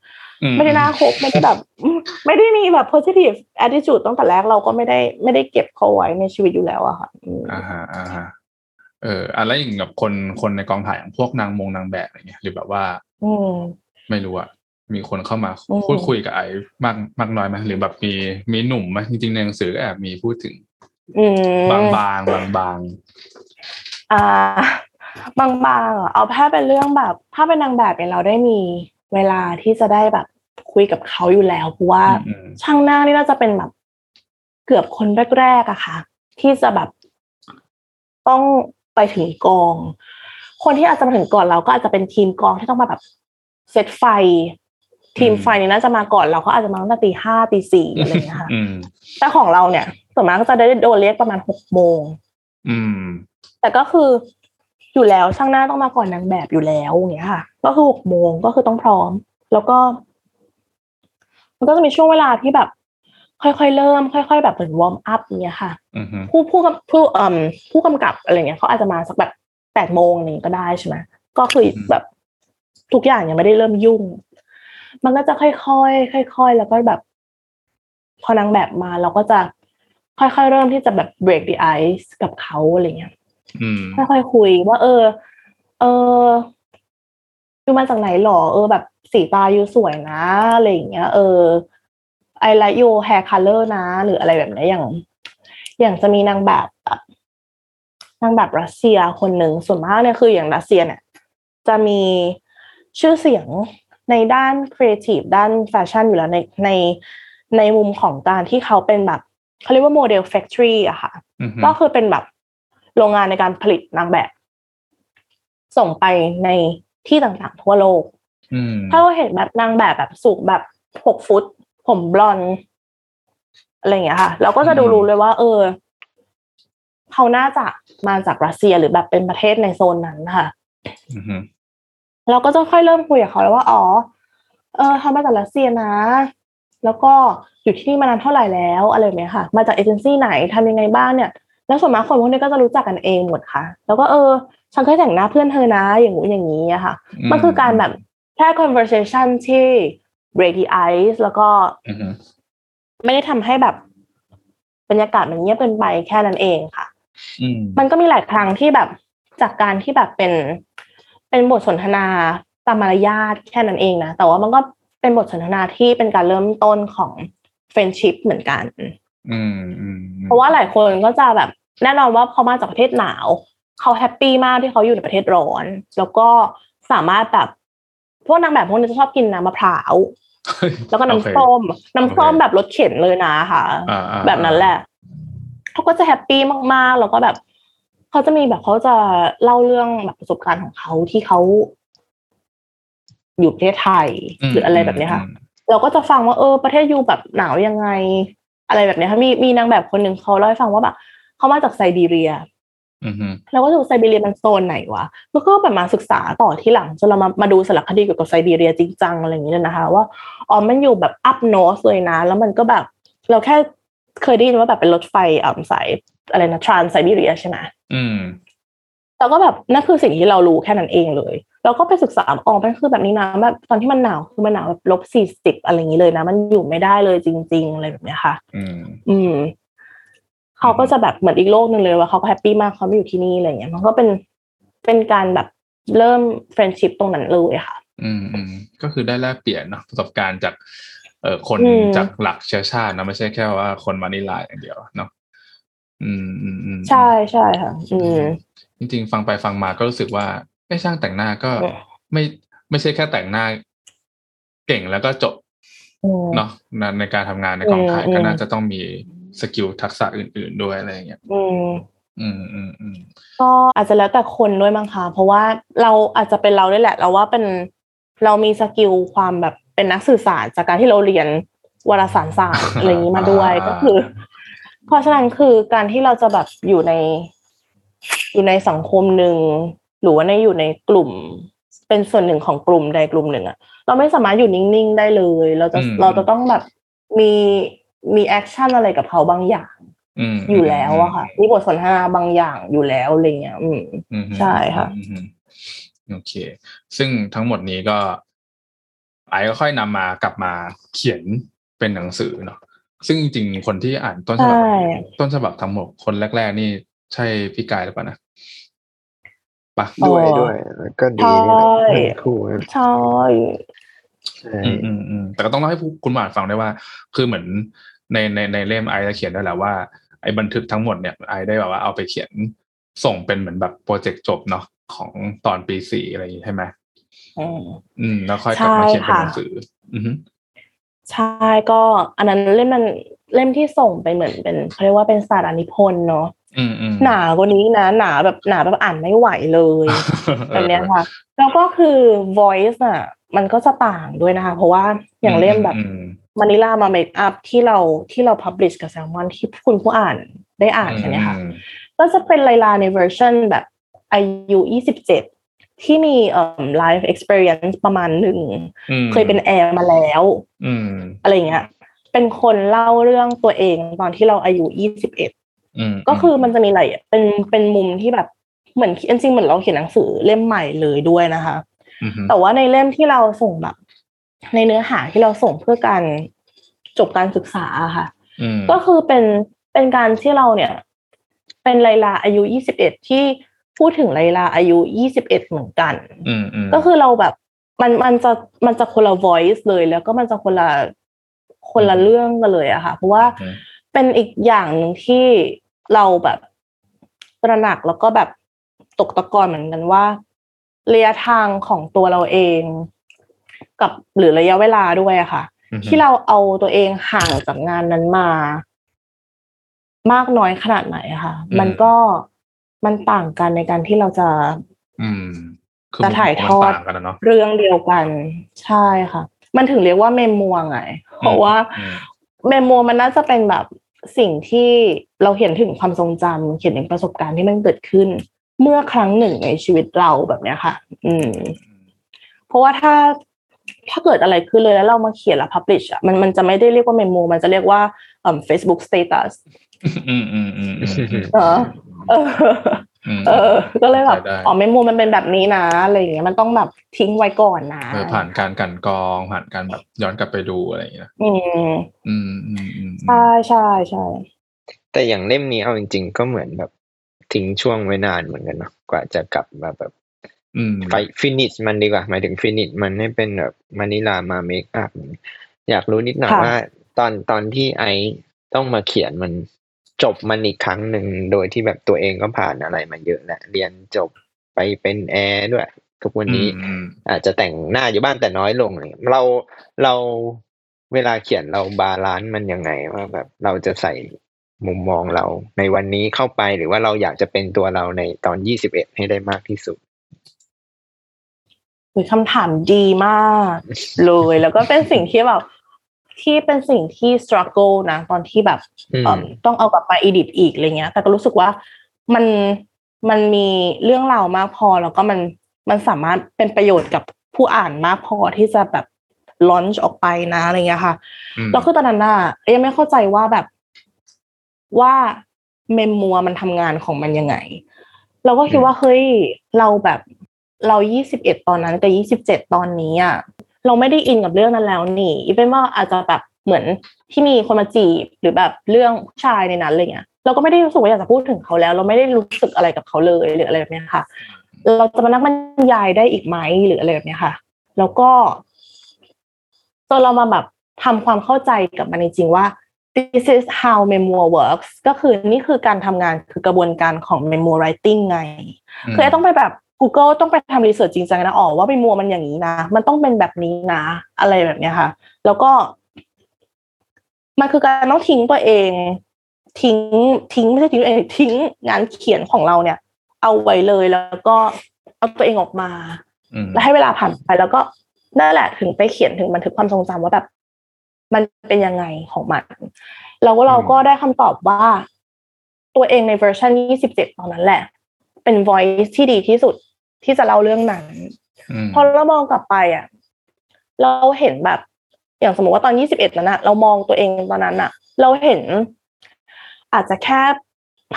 อืไม่ได้น่าคบไม่ได้แบบอืมไม่ได้มีแบบ positive attitude ตั้งแต่แรกเราก็ไม่ได้ไม่ได้เก็บเขาไว้ในชีวิตอยู่แล้วอะค่ะอืมอ่าฮะอ่าฮะเอออะไรอย่างกับคนคนในกองถ่ายอย่างพวกนางมงนางแบบอะไรเงี้ยหรือแบบว่า อืมไม่รู้อะ มีคนเข้ามาอืมพูดคุยกับไอ้มากมากน้อยไหมหรือแบบมีมีหนุ่มไหมจริงๆในหนังสือก็แอบมีพูดถึงอืมบางบางบางบางอ่า บางบางอะเอาแค่เป็นเรื่องแบบถ้าเป็นนางแบบเนี่ยเราได้มีเวลาที่จะได้แบบคุยกับเขาอยู่แล้วเพราะว่าอืมช่างหน้านี่น่าจะเป็นแบบเกือบคนแรกๆอะค่ะ ที่จะแบบต้องไปถึงกอง คนที่อาจจะมาถึงก่อนเราก็อาจจะเป็นทีมกองที่ต้องมาแบบเซตไฟ ทีมไฟนี่น่าจะมาก่อนเราก็อาจจะมาตั้งแต่ตีห้าตีสี่อะไรอย่างเงี้ยค่ะอืมแต่ของเราเนี่ยส่วนมากก็จะได้โดนเรียกประมาณหกโมงอืมแต่ก็คืออยู่แล้วช่างหน้าต้องมาก่อนนางแบบอยู่แล้วอย่างเงี้ยค่ะ ก็คือหกโมงก็คือต้องพร้อม แล้วก็ มันก็จะมีช่วงเวลาที่แบบ ค่อยๆเริ่ม ค่อย ๆ แบบเหมือนวอร์มอัพอย่างเงี้ยค่ะอืมผู้ผู้กำผู้เอ่มผู้กำกับอะไรเงี้ยเขาอาจจะมาสักแบบแปดโมงนี้ก็ได้ใช่ไหมก็คือแบบทุกอย่างยังไม่ได้เริ่มยุ่ง มันก็จะค่อยๆค่อยๆแล้วก็แบบ พอนางแบบมาเราก็จะค่อยๆเริ่มที่จะแบบ break the ice กับเขาอะไรเงี้ยอืมค่อยๆคุยว่า เออ เอออยู่มาจากไหนหรอ เออ แบบสีตา you สวยนะอะไรอย่างเงี้ย เออ I like your hair color นะ หรืออะไรแบบเนี้ยอย่าง อย่างจะมีนางแบบแบบนางแบบรัสเซียคนหนึ่งส่วนมากเนี่ยคืออย่างรัสเซียเนี่ย จะมีชื่อเสียง ในด้านครีเอทีฟด้านแฟชั่นอยู่แล้วในในในมุมของการที่เขาเป็นแบบเขาเรียกว่า model factory อะค่ะอืมก็คือเป็นแบบโรงงานในการผลิตนางแบบ ส่งไปในที่ต่างๆทั่วโลกอืมถ้าเราเห็นแบบนางแบบแบบสูงแบบหกฟุต ผมบลอนด์อะไรอย่างเงี้ยค่ะ เราก็จะดูรู้เลยว่า เออ เขาน่าจะมาจากรัสเซียหรือแบบเป็นประเทศในโซนนั้นค่ะอืม เราก็จะค่อยเริ่มคุยกับเขาแล้วว่าอ๋อเออเขามาจากรัสเซียนะ แล้วก็อยู่ที่นี่มานานเท่าไหร่แล้วอะไรแบบเนี้ยค่ะ มาจากเอเจนซี่ไหนทำยังไงบ้างเนี่ย แล้วส่วนมากคนพวกนี้ก็จะรู้จักกันเองหมดค่ะ แล้วก็เออฉันเคยแต่งหน้าเพื่อนเธอนะอย่างงู้นอย่างนี้อะค่ะ มันคือการแบบแค่ conversation ที่ break the ice แล้วก็อืมไม่ได้ทำให้แบบบรรยากาศมันเงียบเกินไปแค่นั้นเองค่ะอืมมันก็มีหลายครั้งที่แบบจากการที่แบบเป็น เป็นบทสนทนาตามมารยาทแค่นั้นเองนะ แต่ว่ามันก็เป็นบทสนทนาที่เป็นการเริ่มต้นของfriendship เหมือนกันอืมอืมเพราะว่าหลายคนก็จะแบบแน่นอนว่าพอมาจากประเทศหนาว เขา happy มากที่เขาอยู่ในประเทศร้อน แล้วก็สามารถแบบพวกนางแบบพวกนี้จะชอบกินน้ำมะพร้าวแล้วก็น้ำส้มน้ำส้มแบบรถเข็นเลยนะค่ะอ่าอ่าแบบนั้นแหละเขาก็จะ happy มากๆ แล้วก็แบบ เขาจะมีแบบเขาจะเล่าเรื่องแบบประสบการณ์ของเขาที่เขาอยู่ประเทศไทยหรืออะไรแบบเนี้ยค่ะ เราก็จะฟังว่าเออประเทศยูแบบหนาวยังไง อะไรแบบเนี้ยค่ะมีมีนางแบบคนหนึ่งเขาเล่าให้ฟังว่าแบบเขามาจากไซบีเรียอือฮึเราก็ดูไซบีเรียมันโซนไหนวะแล้วก็แบบมาศึกษาต่อที่หลังจนเรามามาดูสารคดีเกี่ยวกับไซบีเรียจริงจังอะไรอย่างเงี้ยนะคะ ว่าอ๋อมันอยู่แบบอัพโนสเลยนะ แล้วมันก็แบบ เราแค่เคยได้ยินว่าแบบเป็นรถไฟอ่าสาย อะไรนะทรานไซบีเรียใช่ไหมอืมเราก็แบบนั่นคือสิ่งที่เรารู้แค่นั้นเองเลยเราก็ไปศึกษาอ๋อมันคือแบบนี้นะแบบตอนที่มันหนาวคือมันหนาวแบบลบสี่สิบอะไรอย่างนี้เลยนะ มันอยู่ไม่ได้เลยจริง ๆ อะไรแบบเนี้ยค่ะอืมอืมเขาก็จะแบบเหมือนอีกโลกหนึ่งเลยว่าเขาก็ happy มากเขามาอยู่ที่นี่อะไรเงี้ยมันก็เป็นเป็นการแบบเริ่ม friendship ตรงนั้นเลยค่ะ อืมอืมก็คือได้แลกเปลี่ยนเนาะประสบการณ์จากเอ่อคนอืมจากหลากเชื้อชาตินะไม่ใช่แค่ว่าคนมานิลาอย่างเดียวเนาะ อืมอืมอืมใช่ใช่ค่ะ อืม จริง ๆ ฟังไปฟังมาก็รู้สึกว่าไอ้ช่างแต่งหน้าก็อืมไม่ไม่ใช่แค่แต่งหน้า เก่งแล้วก็จบอืมเนาะในในการทำงานในกองถ่ายอืมก็อืมน่าจะต้องมี skill ทักษะอื่น ๆ ด้วยอะไรอย่างเงี้ยอืมอืมอืมอืมก็อาจจะแล้วแต่คนด้วยมั้งคะเพราะว่าเราอาจจะเป็นเราด้วยแหละ เราว่าเป็นเรามี skill ความแบบเป็นนักสื่อสารจากการที่เราเรียนวารสารศาสตร์อะไรอย่างนี้มาด้วยก็คือ เพราะฉะนั้นคือการที่เราจะแบบอยู่ใน อยู่ในสังคมหนึ่งหรือว่าในอยู่ในกลุ่ม เป็นส่วนหนึ่งของกลุ่มใดกลุ่มหนึ่งอะเราไม่สามารถอยู่นิ่งๆได้เลย เราจะเราจะต้องแบบมีมี action อะไรกับเขาบางอย่างอืมอยู่แล้วอะค่ะมีบทสนทนาบางอย่างอยู่แล้วอะไรเงี้ย อืมอืมใช่ค่ะอืมอืมโอเค ซึ่งทั้งหมดนี้ก็ไอ้ก็ค่อยนำมากลับมาเขียนเป็นหนังสือเนาะ ซึ่งจริงๆคนที่อ่านต้นฉบับใช่ต้นฉบับทั้งหมดคนแรก ๆ นี่ใช่พี่กายหรือเปล่านะปะด้วยด้วยแล้วก็ดีนี่แหละทั้งคู่นะใช่ใช่อืมอืมอืมแต่ก็ต้องเล่าให้ผู้คุณหมานฟังได้วยว่า คือเหมือนในในในเล่มไอจะเขียนได้วยแหละว่าไอ้บันทึกทั้งหมดเนี่ยไอได้แบบว่าเอาไปเขียนส่งเป็นเหมือนแบบโปรเจกต์จบเนาะของตอนปีสี่อะไรอย่างงี้ใช่ไหมอืมอืมแล้วค่อยกลับมาใช่เขียนเป็นค่ะหนังสือ อือฮึ ใช่ก็อันนั้นเล่มนั้นเล่มที่ส่งไปเหมือนเป็นเขาเรียกว่าเป็นสารานิพนธ์เนาะอืมอืมหนากว่านี้นะหนาแบบหนาแบบอ่านไม่ไหวเลยแบบเนี้ยค่ะ แล้วก็คือ voice อะ มันก็จะต่างด้วยนะคะ เพราะว่าอย่างเล่มแบบอืมมานิลามาเมคอัพที่เราที่เรา publish กับแซลมอนที่คุณผู้อ่านได้อ่านใช่ไหมคะอืมก็จะเป็นไลลาในเวอร์ชันแบบอายุ27 ที่มีเอ่อ life experience ประมาณหนึ่งอืมเคยเป็นแอร์มาแล้วอืมอะไรเงี้ย เป็นคนเล่าเรื่องตัวเองตอนที่เราอายุ21อืมก็คือมันจะมีอะไรอะเป็นเป็นมุมที่แบบเหมือนจริงๆเหมือนเราเขียนหนังสือเล่มใหม่เลยด้วยนะคะอืมอืมแต่ว่าในเล่มที่เราส่งแบบ ในเนื้อหาที่เราส่งเพื่อการจบการศึกษาอะค่ะอืมก็คือเป็นเป็นการที่เราเนี่ย เป็นไลลาอายุ21ที่ พูดถึงไลลาอายุ21เหมือนกันอืมอืมก็คือเราแบบมันมันจะมันจะคนละ voice เลยแล้วก็มันจะคนละคนละเรื่องกันเลยอะค่ะ เพราะว่าอืมเป็นอีกอย่างหนึ่งที่เราแบบตระหนักแล้วก็แบบตกตะกอนเหมือนกันว่าระยะทางของตัวเราเอง กับหรือระยะเวลาด้วยอะค่ะอืมที่เราเอาตัวเองห่างจากงานนั้นมา มากน้อยขนาดไหนอะค่ะ มันก็ มันต่างกันในการที่เราจะ อืมคือจะถ่ายทอดมันต่างกันนะเนาะเรื่องเดียวกัน ใช่ค่ะ มันถึงเรียกว่าเมมัวไง เพราะว่าอืมเมมัวมันน่าจะเป็นแบบสิ่งที่เราเขียนถึงความทรงจำเขียนถึงประสบการณ์ที่มันเกิดขึ้น เมื่อครั้งหนึ่งในชีวิตเราแบบเนี้ยค่ะ อืม เพราะว่าถ้าถ้าเกิดอะไรขึ้นเลยแล้วเรามาเขียนแล้วพับลิชอะมันมันจะไม่ได้เรียกว่าเมมัวมันจะเรียกว่าเอ่อ Facebook status อืมอืมอืมอืมอืมเออ เอออืมเออ ก็เลยแบบได้อ๋อเมมัวมันเป็นแบบนี้นะอะไรอย่างเงี้ยมันต้องแบบทิ้งไว้ก่อนนะเออผ่านการกลันกรองผ่านการแบบย้อนกลับไปดูอะไรอย่างเงี้ยอืมอืมอืมอืมใช่ใช่ใช่แต่อย่างเล่มนี้เอาจริง ๆ ก็เหมือนแบบทิ้งช่วงไว้นานเหมือนกันเนาะกว่าจะกลับมาแบบอืม finish มันดีกว่า หมายถึง finish มันให้เป็นแบบมานิลามา makeup อยากรู้นิดหน่อยว่า ตอนตอนที่ไอต้องมาเขียนมัน จบมันอีกครั้งหนึ่งโดยที่แบบตัวเองก็ผ่านอะไรมาเยอะแหละเรียนจบไปเป็นแอร์ด้วย ทุกวันนี้อืมอาจจะแต่งหน้าอยู่บ้านแต่น้อยลงเลยเราเราเวลาเขียนเราบาลานซ์มันยังไงว่าแบบเราจะใส่มุมมองเราในวันนี้เข้าไปหรือว่าเราอยากจะเป็นตัวเราในตอนยี่สิบเอ็ดให้ได้มากที่สุดหรือคำถามดีมากเลยแล้วก็เป็นสิ่งที่แบบ ที่เป็นสิ่งที่ struggle นะ ตอนที่แบบอืมเอิ่มต้องเอากลับมา edit อีกอะไรเงี้ย แต่ก็รู้สึกว่ามันมันมีเรื่องราวมากพอแล้วก็มันมันสามารถเป็นประโยชน์กับผู้อ่านมากพอที่จะแบบ launch ออกไปนะอะไรเงี้ยค่ะอืมแล้วคือตอนนั้นน่ะยังไม่เข้าใจว่าแบบว่าเมมมัวมันทำงานของมันยังไง เราก็คิดว่าเฮ้ยเราแบบเรายี่สิบเอ็ดตอนนั้นกับยี่สิบเจ็ดตอนนี้อะ เราไม่ได้อินกับเรื่องนั้นแล้วนี่อีเป็นว่าอาจจะแบบเหมือนที่มีคนมาจีบหรือแบบเรื่องผู้ชายในนั้นอะไรเงี้ยเราก็ไม่ได้รู้สึกว่าอยากจะพูดถึงเขาแล้ว เราไม่ได้รู้สึกอะไรกับเขาเลยหรืออะไรแบบเนี้ยค่ะ เราจะมานั่งบรรยายได้อีกไหมหรืออะไรแบบเนี้ยค่ะ แล้วก็จนเรามาแบบทำความเข้าใจกับมันจริงๆว่า this is how memoir works ก็คือนี่คือการทำงานคือกระบวนการของ memoir writing ไง คือไอ้ต้องไปแบบ Google ต้องไปทำรีเสิร์ชจริงจังนะอ๋อว่าเป็นมัวมันอย่างนี้นะ มันต้องเป็นแบบนี้นะ อะไรแบบเนี้ยค่ะ แล้วก็มันคือการต้องทิ้งตัวเอง ทิ้งทิ้งไม่ใช่ทิ้งตัวเองทิ้งงานเขียนของเราเนี่ย เอาไว้เลยแล้วก็เอาตัวเองออกมาอืมแล้วให้เวลาผ่านไปแล้วก็นั่นแหละถึงไปเขียนถึงบันทึกความทรงจำว่าแบบมันเป็นยังไงของมันแล้วก็เราก็ได้คำตอบว่า ตัวเองในเวอร์ชัน27 ตอนนั้นแหละ เป็น voice ที่ดีที่สุด ที่จะเล่าเรื่องนั้นอืมพอเรามองกลับไปอะ เราเห็นแบบ อย่างสมมติว่าตอน21นั้นอะเรามองตัวเองตอนนั้นอะเราเห็น อาจจะแค่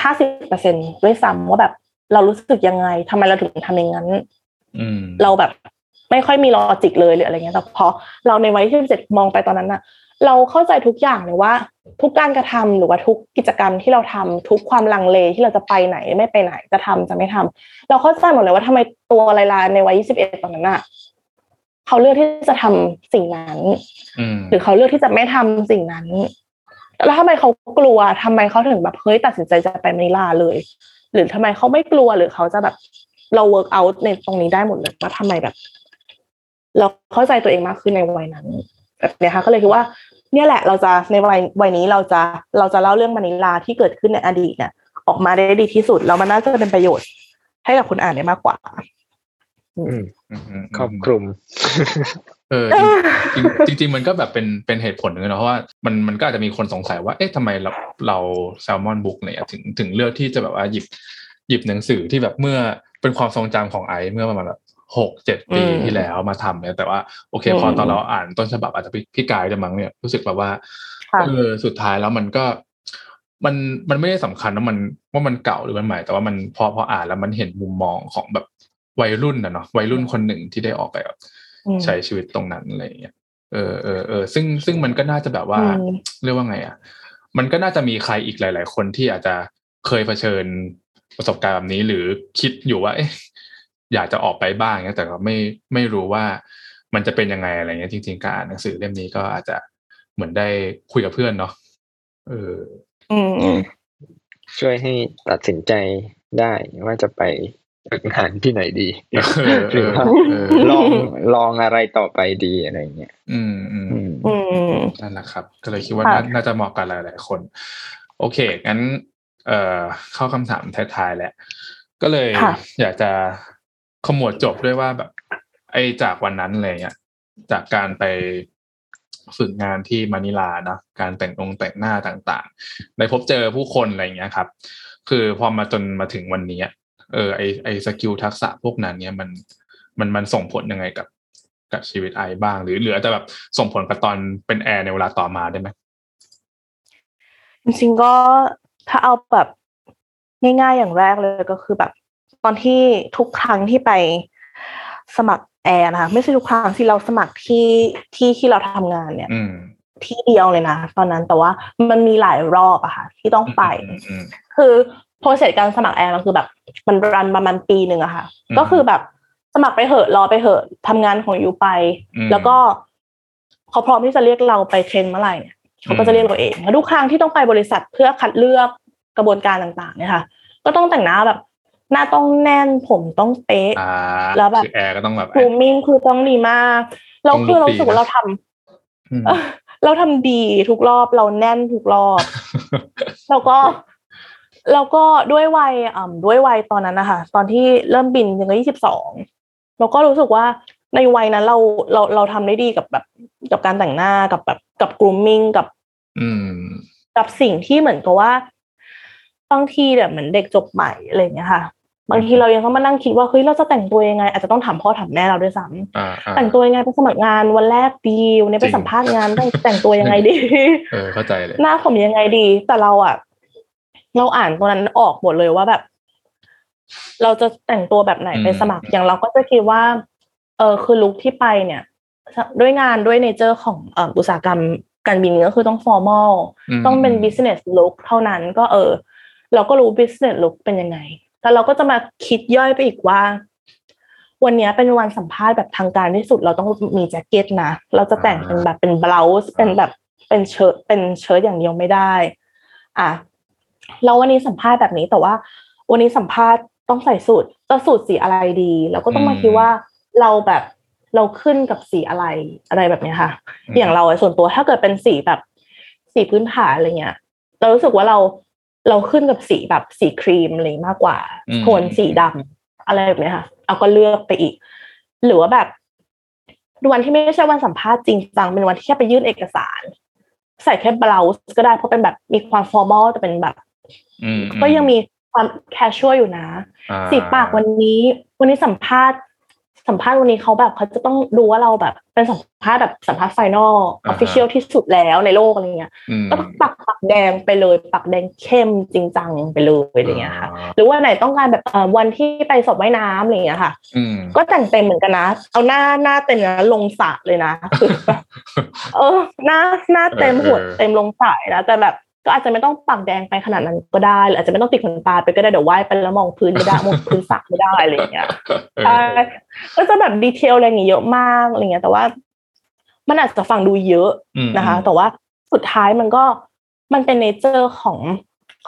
50เปอร์เซ็นด้วยซ้ำว่าแบบ เรารู้สึกยังไงทำไมเราถึงทำอย่างนั้นอืมเราแบบไม่ค่อยมีลอจิกเลยหรืออะไรเงี้ยแต่พอเราในวัยที่เจ็ดมองไปตอนนั้นน่ะ เราเข้าใจทุกอย่างเลยว่า ทุกการกระทำหรือว่าทุกกิจกรรมที่เราทำทุกความลังเลที่เราจะไปไหนไม่ไปไหนจะทำจะไม่ทำเราเข้าใจหมดเลยว่าทำไมตัวลายลาในวัยยี่สิบเอ็ดตอนนั้นน่ะเขาเลือกที่จะทำสิ่งนั้นอืมหรือเขาเลือกที่จะไม่ทำสิ่งนั้น แล้วทำไมเขากลัวทำไมเขาถึงแบบเฮ้ยตัดสินใจจะไปมะนิลาเลย หรือทำไมเขาไม่กลัวหรือเขาจะแบบเรา work out ในตรงนี้ได้หมดเลยว่าทำไมแบบ เราเข้าใจตัวเองมากขึ้นในวัยนั้นแบบเนี้ยค่ะก็เลยคิดว่า เนี่ยแหละเราจะในวัยวัยนี้เราจะเราจะเล่าเรื่องมะนิลาที่เกิดขึ้นในอดีตเนี่ยออกมาได้ดีที่สุดแล้วมันน่าจะเป็นประโยชน์ ให้กับคนอ่านได้มากกว่าอืมอืมอืมครอบคลุมเออจริงจริงๆมันก็แบบเป็นเป็นเหตุผลหนึ่งนะเพราะว่ามันมันก็อาจจะมีคนสงสัยว่า เอ๊ะทำไมเราเราแซลมอนบุ๊กเนี่ยถึงถึงเลือกที่จะแบบว่าหยิบหยิบหนังสือที่แบบเมื่อเป็นความทรงจำของไอซ์เมื่อประมาณแบบ หกเจ็ดปีอืมที่แล้วมาทำเนี่ยแต่ว่าโอเคอืมพอตอนเราอ่านต้นฉบับอาจจะพี่พี่กายจะมั้งเนี่ยรู้สึกแบบว่าค่ะเออสุดท้ายแล้วมันก็มันมันไม่ได้สำคัญว่ามันว่ามันเก่าหรือมันใหม่ แต่ว่ามันพอพออ่านแล้วมันเห็นมุมมองของแบบวัยรุ่นนะเนาะวัยรุ่นคนหนึ่งที่ได้ออกไปแบบอืมใช้ชีวิตตรงนั้นอะไรอย่างเงี้ยเออเออเออซึ่งซึ่งมันก็น่าจะแบบว่าอืมเรียกว่าไงอะมันก็น่าจะมีใครอีกหลาย ๆ คนที่อาจจะเคยเผชิญประสบการณ์แบบนี้หรือคิดอยู่ว่าเอ๊ะ อยากจะออกไปบ้างเงี้ยแต่ก็ไม่ไม่รู้ว่ามันจะเป็นยังไงอะไรเงี้ยจริง ๆ การอ่านหนังสือเล่มนี้ก็อาจจะเหมือนได้คุยกับเพื่อนเนาะเอออืมช่วยให้ตัดสินใจได้ว่าจะไปฝึกงานที่ไหนดีเออหรือว่าเออลองลองอะไรต่อไปดีอะไรเงี้ยอืมอืมอืมอืมนั่นแหละครับ ก็เลยคิดว่าค่ะน่าน่าจะเหมาะกับหลาย ๆ คน โอเคงั้น เอ่อเข้าคำถามท้ายๆแหละ ก็เลยค่ะอยากจะ ขมวดจบด้วยว่าแบบ ไอ้จากวันนั้นอะไรเงี้ยจากการไปฝึกงานที่มะนิลานะการแต่งองค์แต่งหน้าต่างๆได้พบเจอผู้คนอะไรเงี้ยครับ คือพอมาจนมาถึงวันนี้เออไอไอ skill ทักษะพวกนั้นเนี่ยมันมันมันส่งผลยังไงกับกับชีวิตไอบ้าง หรือหรืออาจจะแบบส่งผลกับตอนเป็นแอร์ในเวลาต่อมาได้ไหมจริงๆก็ถ้าเอาแบบง่ายๆอย่างแรกเลยก็คือแบบ ตอนที่ทุกครั้งที่ไปสมัครแอร์นะคะไม่ใช่ทุกครั้งที่เราสมัครที่ที่ที่เราทำงานเนี่ยอืมที่เดียวเลยนะตอนนั้นแต่ว่ามันมีหลายรอบอะค่ะ ที่ต้องไปอืมอืมคือ process การสมัครแอร์มันคือแบบ มัน run ประมาณปีหนึ่งอะค่ะอืมก็คือแบบสมัครไปเหอะรอไปเหอะทำงานของ you ไปอืมแล้วก็เขาพร้อมที่จะเรียกเราไป train เมื่อไหร่เนี่ยเขาก็จะเรียกเราเองแล้วทุกครั้งที่ต้องไปบริษัทเพื่อคัดเลือกกระบวนการต่าง ๆ เนี่ยค่ะ ก็ต้องแต่งหน้าแบบ หน้าต้องแน่นผมต้องเป๊ะอ่าแล้วแบบคือแอร์ก็ต้องแบบกรูมมิ่งคือต้องดีมากเราต้องคือเราลุคดีรู้สึกว่าเราทำอืมเออเราทำดีทุกรอบเราแน่นทุกรอบแล้วก็แล้วก็ด้วยวัยอ่าด้วยวัยตอนนั้นนะคะตอนที่เริ่มบินยังก็ยี่สิบสองเราก็รู้สึกว่าในวัยนั้นเราเราเราทำได้ดีกับแบบกับการแต่งหน้ากับแบบกับ grooming กับอืมกับสิ่งที่เหมือนกับว่าบางทีเนี่ยเหมือนเด็กจบใหม่อะไรอย่างเงี้ยค่ะ บางทีเรายังต้องมานั่งคิดว่าเฮ้ยเราจะแต่งตัวยังไง อาจจะต้องถามพ่อถามแม่เราด้วยซ้ำอ่าอ่าแต่งตัวยังไงไปสมัครงานวันแรกดีวันนี้ไปจริงสัมภาษณ์งานต้องแต่งตัวยังไงดีเออเข้าใจเลยหน้าผมยังไงดี แต่เราอะเราอ่านตัวนั้นออกหมดเลยว่าแบบ เราจะแต่งตัวแบบไหนอืมไปสมัครอย่างเราก็จะคิดว่า เออคือลุคที่ไปเนี่ย ด้วยงานด้วย nature ของเอ่ออุตสาหกรรมการบินก็คือต้อง formal ต้องเป็น business look เท่านั้นก็เออ เราก็รู้ business look เป็นยังไง แต่เราก็จะมาคิดย่อยไปอีกว่า วันเนี้ยเป็นวันสัมภาษณ์แบบทางการที่สุด เราต้องมีแจ็คเก็ตนะเราจะแต่งเป็นแบบเป็นบล u ส์เป็นแบบเป็นเชิ้ตเป็นเชิ้ตอย่างเดียวไม่ได้ อะเราวันนี้สัมภาษณ์แบบนี้แต่ว่า วันนี้สัมภาษณ์ต้องใส่สูตรจะสูตรสีอะไรดีเราก็ต้องมาคิดว่าเราแบบเราขึ้นกับสีอะไรอะไรแบบเนี้ยค่ะ อย่างเราอะส่วนตัวถ้าเกิดเป็นสีแบบสีพื้นฐานอะไรเงี้ย เรารู้สึกว่าเรา เราขึ้นกับสีแบบสีครีมอะไรมากกว่าอืมโทนสีดำอะไรแบบเนี้ยค่ะ เอาก็เลือกไปอีก หรือว่าแบบวันที่ไม่ใช่วันสัมภาษณ์จริงจังเป็นวันที่แค่ไปยื่นเอกสาร ใส่แค่บล u ส์ก็ได้เพราะเป็นแบบมีความฟอร์มอลแต่เป็นแบบอืมก็ยังมีความ casual อยู่นะอ่าสีปากวันนี้ วันนี้สัมภาษณ์ สัมภาษณ์วันนี้เขาแบบเขาจะต้องดูว่าเราแบบเป็นสัมภาษณ์แบบสัมภาษณ์ final official ที่สุดแล้วในโลกอะไรเงี้ยอืมก็ปากปากแดงไปเลย ปากแดงเข้มจริงจังไปเลยอะไรเงี้ยค่ะ หรือว่าไหนต้องการแบบเอ่อวันที่ไปสอบว่ายน้ำอะไรเงี้ยค่ะอืมก็แต่งเต็มเหมือนกันนะ เอาหน้าหน้าเต็มนะลงสระเลยนะคือแบบเออหน้าหน้าเต็มเออหัวเออเต็มลงสระนะแต่แบบ ก็อาจจะไม่ต้องปักแดงไปขนาดนั้นก็ได้หรืออาจจะไม่ต้องติดขนตาไปก็ได้เดี๋ยวว่ายไปแล้วมองพื้นไม่ได้มองพื้นสระไม่ได้อะไรอย่างเงี้ยเออใช่ก็จะแบบดีเทลอะไรอย่างเงี้ยเยอะมากอะไรเงี้ย แต่ว่า มันอาจจะฟังดูเยอะอืมนะคะ แต่ว่าสุดท้ายมันก็มันเป็นเนเจอร์ของ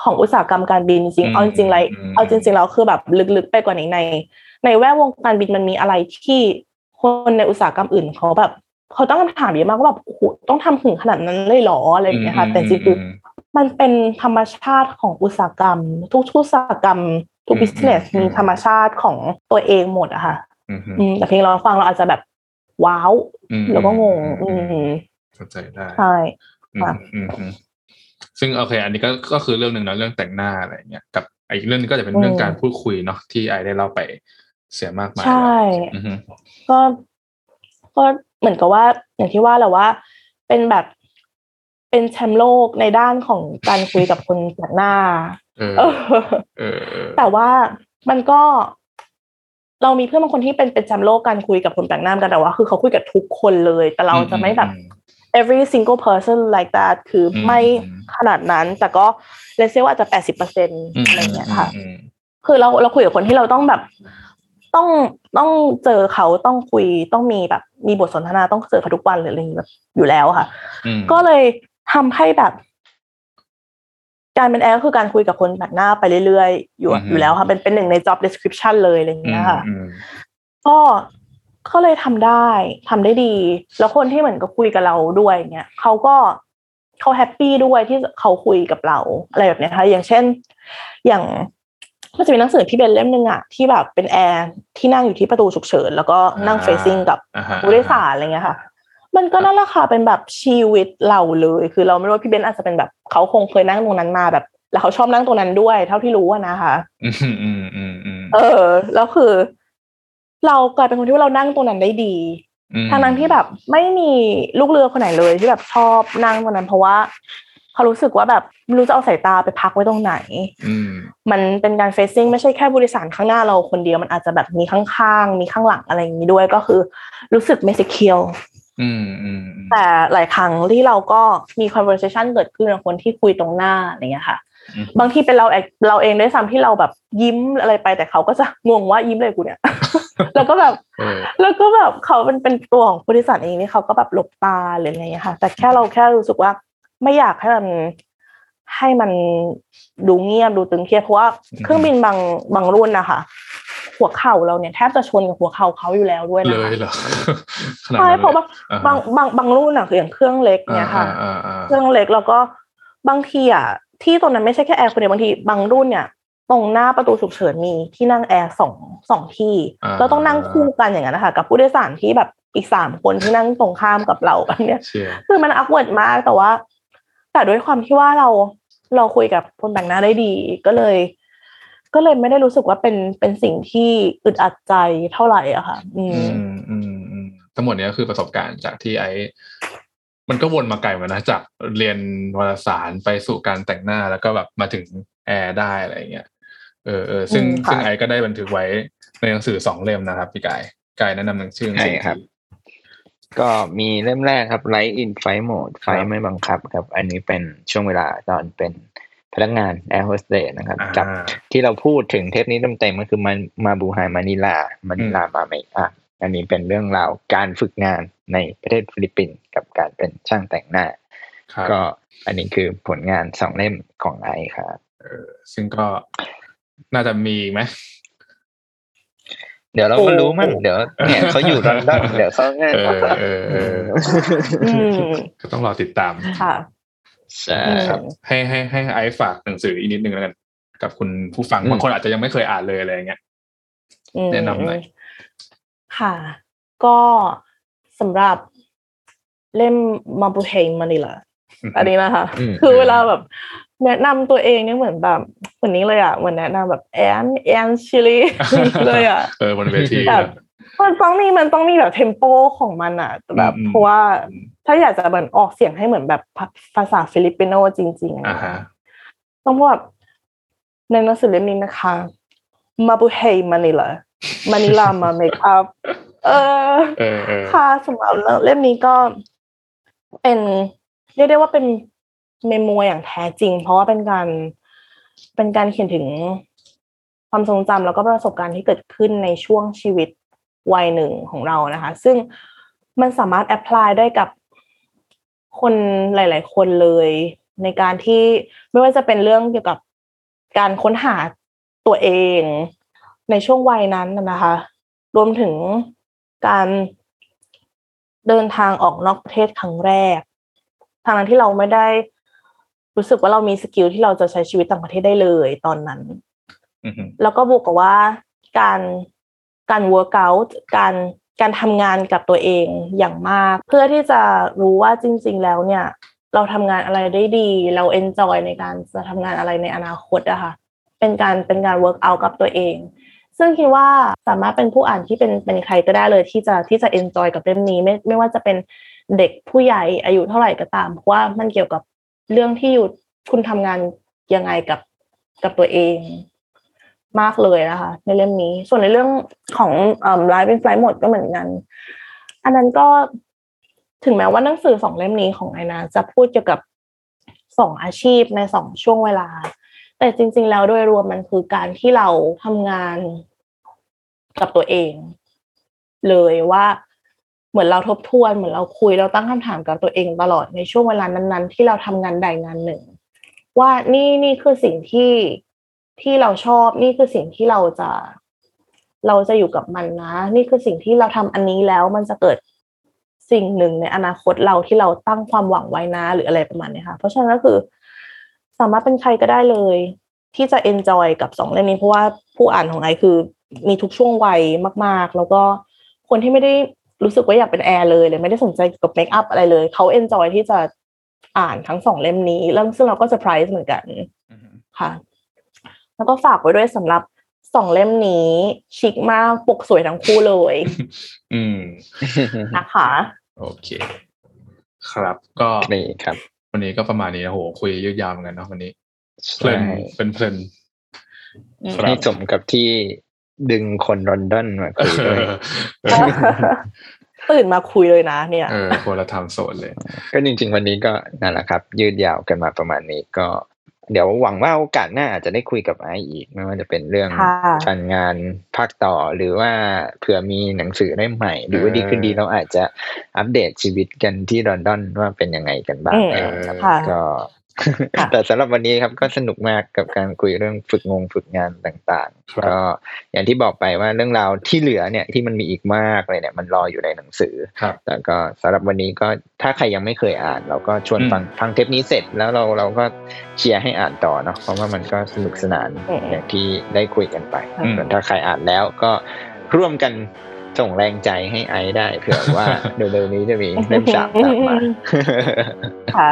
ของอุตสาหกรรมการบินจริงๆเอาจริงๆเลยเอาจริงๆแล้วคือแบบลึกๆไปกว่านี้ใน ในแวดวงการบินมันมีอะไรที่คนในอุตสาหกรรมอื่นเขาแบบเขาต้องคำถามเยอะมากว่าแบบโอ้โหต้องทำถึงขนาดนั้นเลยเหรออะไรอย่างเงี้ยค่ะแต่จริงๆคือ มันเป็นธรรมชาติของอุตสาหกรรม ทุกอุตสาหกรรม ทุกอืมบิสเนสอืมมีธรรมชาติของตัวเองหมดอะค่ะอืมอืมอืมแต่เพียงเราฟังเราอาจจะแบบว้าวอืมแล้วก็งงอือืมมเข้าใจได้ใช่อืมค่ะอืมอืมซึ่งโอเค อันนี้ก็ก็คือเรื่องหนึ่งนะเรื่องแต่งหน้าอะไรเงี้ยกับอีกเรื่องหนึงก็จะเป็นเรื่องการพูดคุยเนาะที่ไอได้เล่าไปเสียมากมายใช่อือฮึก็ก็เหมือนกับว่าอย่างที่ว่าแหละว่า เป็นแบบ เป็นแชมป์โลกในด้านของการคุยกับคนแปลกหน้าเออเออเออเออแต่ว่ามันก็ เรามีเพื่อนบางคนที่เป็นเป็นแชมป์โลกการคุยกับคนแปลกหน้าเหมือนกันแต่ว่า คือเขาคุยกับทุกคนเลย แต่เราจะไม่แบบ every single person like that คืออมไม่อืมขนาดนั้น แต่ก็เลเซลอาจจะแปดสิบเปอร์เซ็นต์อืมอะไรอย่างเงี้ยค่ะอืมคือเราเราคุยกับคนที่เราต้องแบบต้องต้องเจอเขาต้องคุยต้องมีแบบมีบทสนทนาต้องเจอเขาทุกวันหรืออะไรอย่างเงี้ยแบบอยู่แล้วค่ะอืมก็เลย ทำให้แบบ การเป็นแอร์ก็คือการคุยกับคนแปลกหน้าไปเรื่อยๆอยู่อยู่แล้วค่ะเป็นเป็นหนึ่งใน job description เลยอะไรอย่างเงี้ยค่ะอืมก็ก็เลยทำได้ทำได้ดี แล้วคนที่เหมือนกับคุยกับเราด้วยเนี่ยเขาก็เขา happy ด้วยที่เขาคุยกับเราอะไรแบบเนี้ยค่ะอย่างเช่น อย่างก็จะมีหนังสือพี่เบนเล่มหนึ่งอะที่แบบเป็นแอร์ที่นั่งอยู่ที่ประตูฉุกเฉิน แล้วก็นั่งอ่าเฟซิ่งกับอ่าฮะผู้โดยสารอะไรเงี้ยค่ะ มันก็นั่นแหละค่ะเป็นแบบชีวิตเราเลย คือเราไม่รู้ว่าพี่เบนอาจจะเป็นแบบเขาคงเคยนั่งตรงนั้นมาแบบ แล้วเขาชอบนั่งตรงนั้นด้วย เท่าที่รู้อะนะคะอืมอืมอืมอืมเออ แล้วคือ เรากลายเป็นคนที่ว่าเรานั่งตรงนั้นได้ดีมทางนั้นที่แบบไม่มีลูกเรือคนไหนเลยที่แบบชอบนั่งตรงนั้น เพราะว่าเขารู้สึกว่าแบบไม่รู้จะเอาสายตาไปพักไว้ตรงไหนอืมมันเป็นการเฟซซิ่งไม่ใช่แค่บริษัทข้างหน้าเราคนเดียวมันอาจจะแบบมีข้างๆมีข้างหลังอะไรอย่างนี้ด้วยก็คือ รู้สึกไม่ secure อืมอืมอืม แต่หลายครั้งที่เราก็มี conversation เกิดขึ้นกับคนที่คุยตรงหน้าอะไรอย่างเงี้ยค่ะอืมบางทีเป็นเราเองเราเองด้วยซ้ำที่เราแบบยิ้มอะไรไปแต่เขาก็จะงงว่ายิ้มอะไรกูเนี่ย แล้วก็แบบเออแล้วก็แบบเขาเป็นเป็นตัวของบริษัทเองนี่เขาก็แบบหลบตาหรืออะไรอย่างเงี้ยค่ะ แต่แค่เราแค่รู้สึกว่าไม่อยากให้มันให้มันดูเงียบดูตึงเครียดเพราะว่าเครื่องบินบางบางรุ่นนะคะ หัวเข่าเราเนี่ยแทบจะชนกับหัวเข่าเขาอยู่แล้วด้วยเลนะคะยเหรอขนาดใช่นั้นเพราะว่าอ่ฮบางบางบางรุ่นอะคืออย่างเครื่องเล็กเนี่ยค่ะอ่าอ่าอ่าเครื่องเล็กแล้วก็บางทีอะที่ตรงนั้นไม่ใช่แค่แอร์คนเดียวบางทีบางรุ่นเนี่ยตรงหน้าประตูฉุกเฉินมีที่นั่งแอร์สองสองที่อ่าเราต้องนั่งคู่กันอย่างนั้นนะคะกับผู้โดยสารที่แบบอีกสามคนที่นั่งตรงข้ามกับเราแบบเนี้ยเชียร์คือมัน awkward มากแต่ว่า แต่ด้วยความที่ว่าเราเราคุยกับคนแปลกหน้าได้ดี ก็เลย ก็เลยไม่ได้รู้สึกว่าเป็นเป็นสิ่งที่อึดอัดใจเท่าไหร่อะค่ะ อืมอืมอืมอืมทั้งหมดเนี้ยก็คือประสบการณ์จากที่ไอ้มันก็วนมาไกลเหมือนกันนะจากเรียนวารสารไปสู่การแต่งหน้าแล้วก็แบบมาถึงแอร์ได้อะไรเงี้ยเออเออซึ่งอืมค่ะซึ่งไอ้ก็ได้บันทึกไว้ในหนังสือสองเล่มนะครับพี่กายกายแนะนำหนังชื่อหนังใช่สือครับ ก็มีเล่มแรกครับ Light in Flight Mode ไฟไม่บังคับครับ อันนี้เป็นช่วงเวลาตอนเป็น พนักงาน Air Hostess นะครับอ่ากับที่เราพูดถึงเทปนี้เต็มๆก็คือมามาบูไฮมานิลามานิลามาเมกอัพอันนี้เป็นเรื่องราวการฝึกงานในประเทศฟิลิปปินส์กับการเป็นช่างแต่งหน้าครับก็อันนี้คือผลงานสองเล่มของไอซ์ครับเออซึ่งก็น่าจะมีอีกไหมเดี๋ยวเราก็รู้มั้งเดี๋ยวเนี่ยเขาอยู่ลอนดอนเดี๋ยวเขาง่ายเออเออเอออืมก็ต้องรอติดตามค่ะ ใช่อืมครับให้ให้ให้ไอ้ฝากหนังสืออีกนิดนึงแล้วกันกับคุณผู้ฟังอืมบางคนอาจจะยังไม่เคยอ่านเลยอะไรอย่างเงี้ยอืมแนะนำหน่อยค่ะ ก็สำหรับเล่ม Mabuhay Manila อันนี้นะคะอืมคือเวลาแบบแนะนำตัวเองเนี่ยเหมือนแบบเหมือนนี้เลยอะเหมือนแนะนำแบบแอนแอนชิลีเลยอะเออบนเวทีแบบ มันต้องมีมันต้องมีแบบ tempo ของมันอะแบบอืมเพราะว่าถ้าอยากจะเหมือนออกเสียงให้เหมือนแบบภาภาษาฟิลิปปิโนจริงๆอ่าอะฮะต้องพูดแบบในหนังสือเล่มนี้นะคะ Mabuhay Manila มานิลามา make up เออเออเออค่ะสำหรับเล่มนี้ก็เป็นเรียกได้ว่าเป็น memoir อย่างแท้จริง เพราะว่าเป็นการเป็นการเขียนถึงความทรงจำแล้วก็ประสบการณ์ที่เกิดขึ้นในช่วงชีวิต วัยหนึ่งของเรานะคะ ซึ่งมันสามารถ apply ได้กับคนหลาย ๆ คนเลย ในการที่ไม่ว่าจะเป็นเรื่องเกี่ยวกับการค้นหาตัวเอง ในช่วงวัยนั้นน่ะนะคะ รวมถึงการเดินทางออกนอกประเทศครั้งแรก ทางนั้นที่เราไม่ได้รู้สึกว่าเรามีสกิลที่เราจะใช้ชีวิตต่างประเทศได้เลยตอนนั้นอือฮึแล้วก็บวกกับว่าการ การ work out การการทำงานกับตัวเองอย่างมาก เพื่อที่จะรู้ว่าจริง ๆ แล้วเนี่ยเราทำงานอะไรได้ดี เรา enjoy ในการจะทำงานอะไรในอนาคตอะค่ะเป็นการเป็นการ work out กับตัวเอง ซึ่งคิดว่าสามารถเป็นผู้อ่านที่เป็นเป็นใครก็ได้เลยที่จะที่จะ enjoy กับเล่มนี้ไม่ไม่ว่าจะเป็นเด็กผู้ใหญ่อายุเท่าไหร่ก็ตาม เพราะว่ามันเกี่ยวกับเรื่องที่อยู่คุณทำงานยังไงกับกับตัวเอง มากเลยนะคะ ในเล่มนี้ ส่วนในเรื่องของไลฟ์เป็นไฟหมดก็เหมือนกัน อันนั้นก็ถึงแม้ว่าหนังสือสองเล่มนี้ของไอนาจะพูดเกี่ยวกับสองอาชีพในสองช่วงเวลา แต่จริง ๆ แล้วโดยรวมมันคือการที่เราทำงานกับตัวเอง เลยว่าเหมือนเราทบทวน เหมือนเราคุยเราตั้งคำถามกับตัวเองตลอดในช่วงเวลานั้น ๆ ที่เราทำงานใดงานหนึ่ง ว่านี่นี่คือสิ่งที่ ที่เราชอบนี่คือสิ่งที่เราจะ เราจะอยู่กับมันนะ นี่คือสิ่งที่เราทำอันนี้แล้วมันจะเกิดสิ่งหนึ่งในอนาคตเราที่เราตั้งความหวังไว้นะหรืออะไรประมาณนี้ค่ะ เพราะฉะนั้นก็คือ สามารถเป็นใครก็ได้เลย ที่จะ enjoy กับสองเล่มนี้เพราะว่าผู้อ่านของไอคือมีทุกช่วงวัยมาก ๆ แล้วก็คนที่ไม่ได้รู้สึกว่าอยากเป็นแอร์เลยหรือไม่ได้สนใจเกี่ยวกับเมคอัพอะไรเลยเขา enjoy ที่จะอ่านทั้งสองเล่มนี้แล้วซึ่งเราก็เซอร์ไพรส์เหมือนกันอือฮึค่ะ แล้วก็ฝากไว้ด้วยสำหรับสองเล่มนี้ชิคมากปกสวยทั้งคู่เลย อืมนะคะ โอเค ครับก็นี่ครับ วันนี้ก็ประมาณนี้นะโหคุยยืดยาวเหมือนกันเนาะวันนี้เพลิใช่นเป็นเพลินอืมครับให้สมกับที่ดึงคนลอนดอนมาคุยด้วยเออตื่นมาคุยเลยนะ เนี่ยเออคนละทำโซนเลย ก็จริง ๆ วันนี้ก็นั่นแหละครับ ยืดยาวกันมาประมาณนี้ก็ เดี๋ยวหวังว่าโอกาสหน้าอาจจะได้คุยกับไอซ์อีก ไม่ว่าจะเป็นเรื่องค่ะการงานภาคต่อหรือว่าเผื่อมีหนังสือเล่มใหม่ หรือว่าดีขึ้นดีเราอาจจะอัปเดตชีวิตกันที่ลอนดอนว่าเป็นยังไงกันบ้างอืมนะครับค่ะก็ค่ะ แต่สำหรับวันนี้ครับก็สนุกมากกับการคุยเรื่องฝึกงงฝึกงานต่างครับๆก็อย่างที่บอกไปว่าเรื่องราวที่เหลือเนี่ยที่มันมีอีกมากเลยเนี่ยมันรออยู่ในหนังสือครับแต่ก็สำหรับวันนี้ก็ถ้าใครยังไม่เคยอ่าน เราก็ชวนอืมฟังฟังเทปนี้เสร็จแล้วเราเราก็เชียร์ให้อ่านต่อเนาะเพราะว่ามันก็สนุกสนานอืมอย่างที่ได้คุยกันไปอืมส่วนถ้าใครอ่านแล้วก็ร่วมกัน ส่งแรงใจให้ไอซ์ได้เผื่อว่าเร็วๆนี้จะมีเล่มสามตามมาค่ะ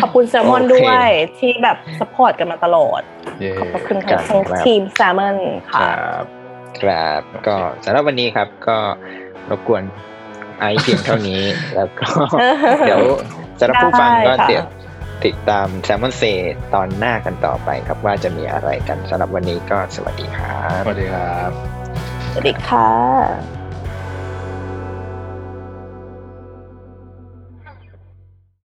ขอบคุณแซลมอนโอเคด้วยที่แบบ support กันมาตลอดเย้ขอบพระคุณครัค่ะบทั้งครับทีมแซลมอนคค่ะรับครับก็สำหรับวันนี้ครับก็รบกวนไอซ์เพียงเท่านี้ แล้วก็เดี๋ยวสำหรับผู้ฟังก็ได้ค่ะเดี๋ยวติดตามแซมมอนเซตอนหน้ากันต่อไปครับว่าจะมีอะไรกันสำหรับวันนี้ก็สวัสดีครับ สวัสดีครับ สวัสดีค่ะ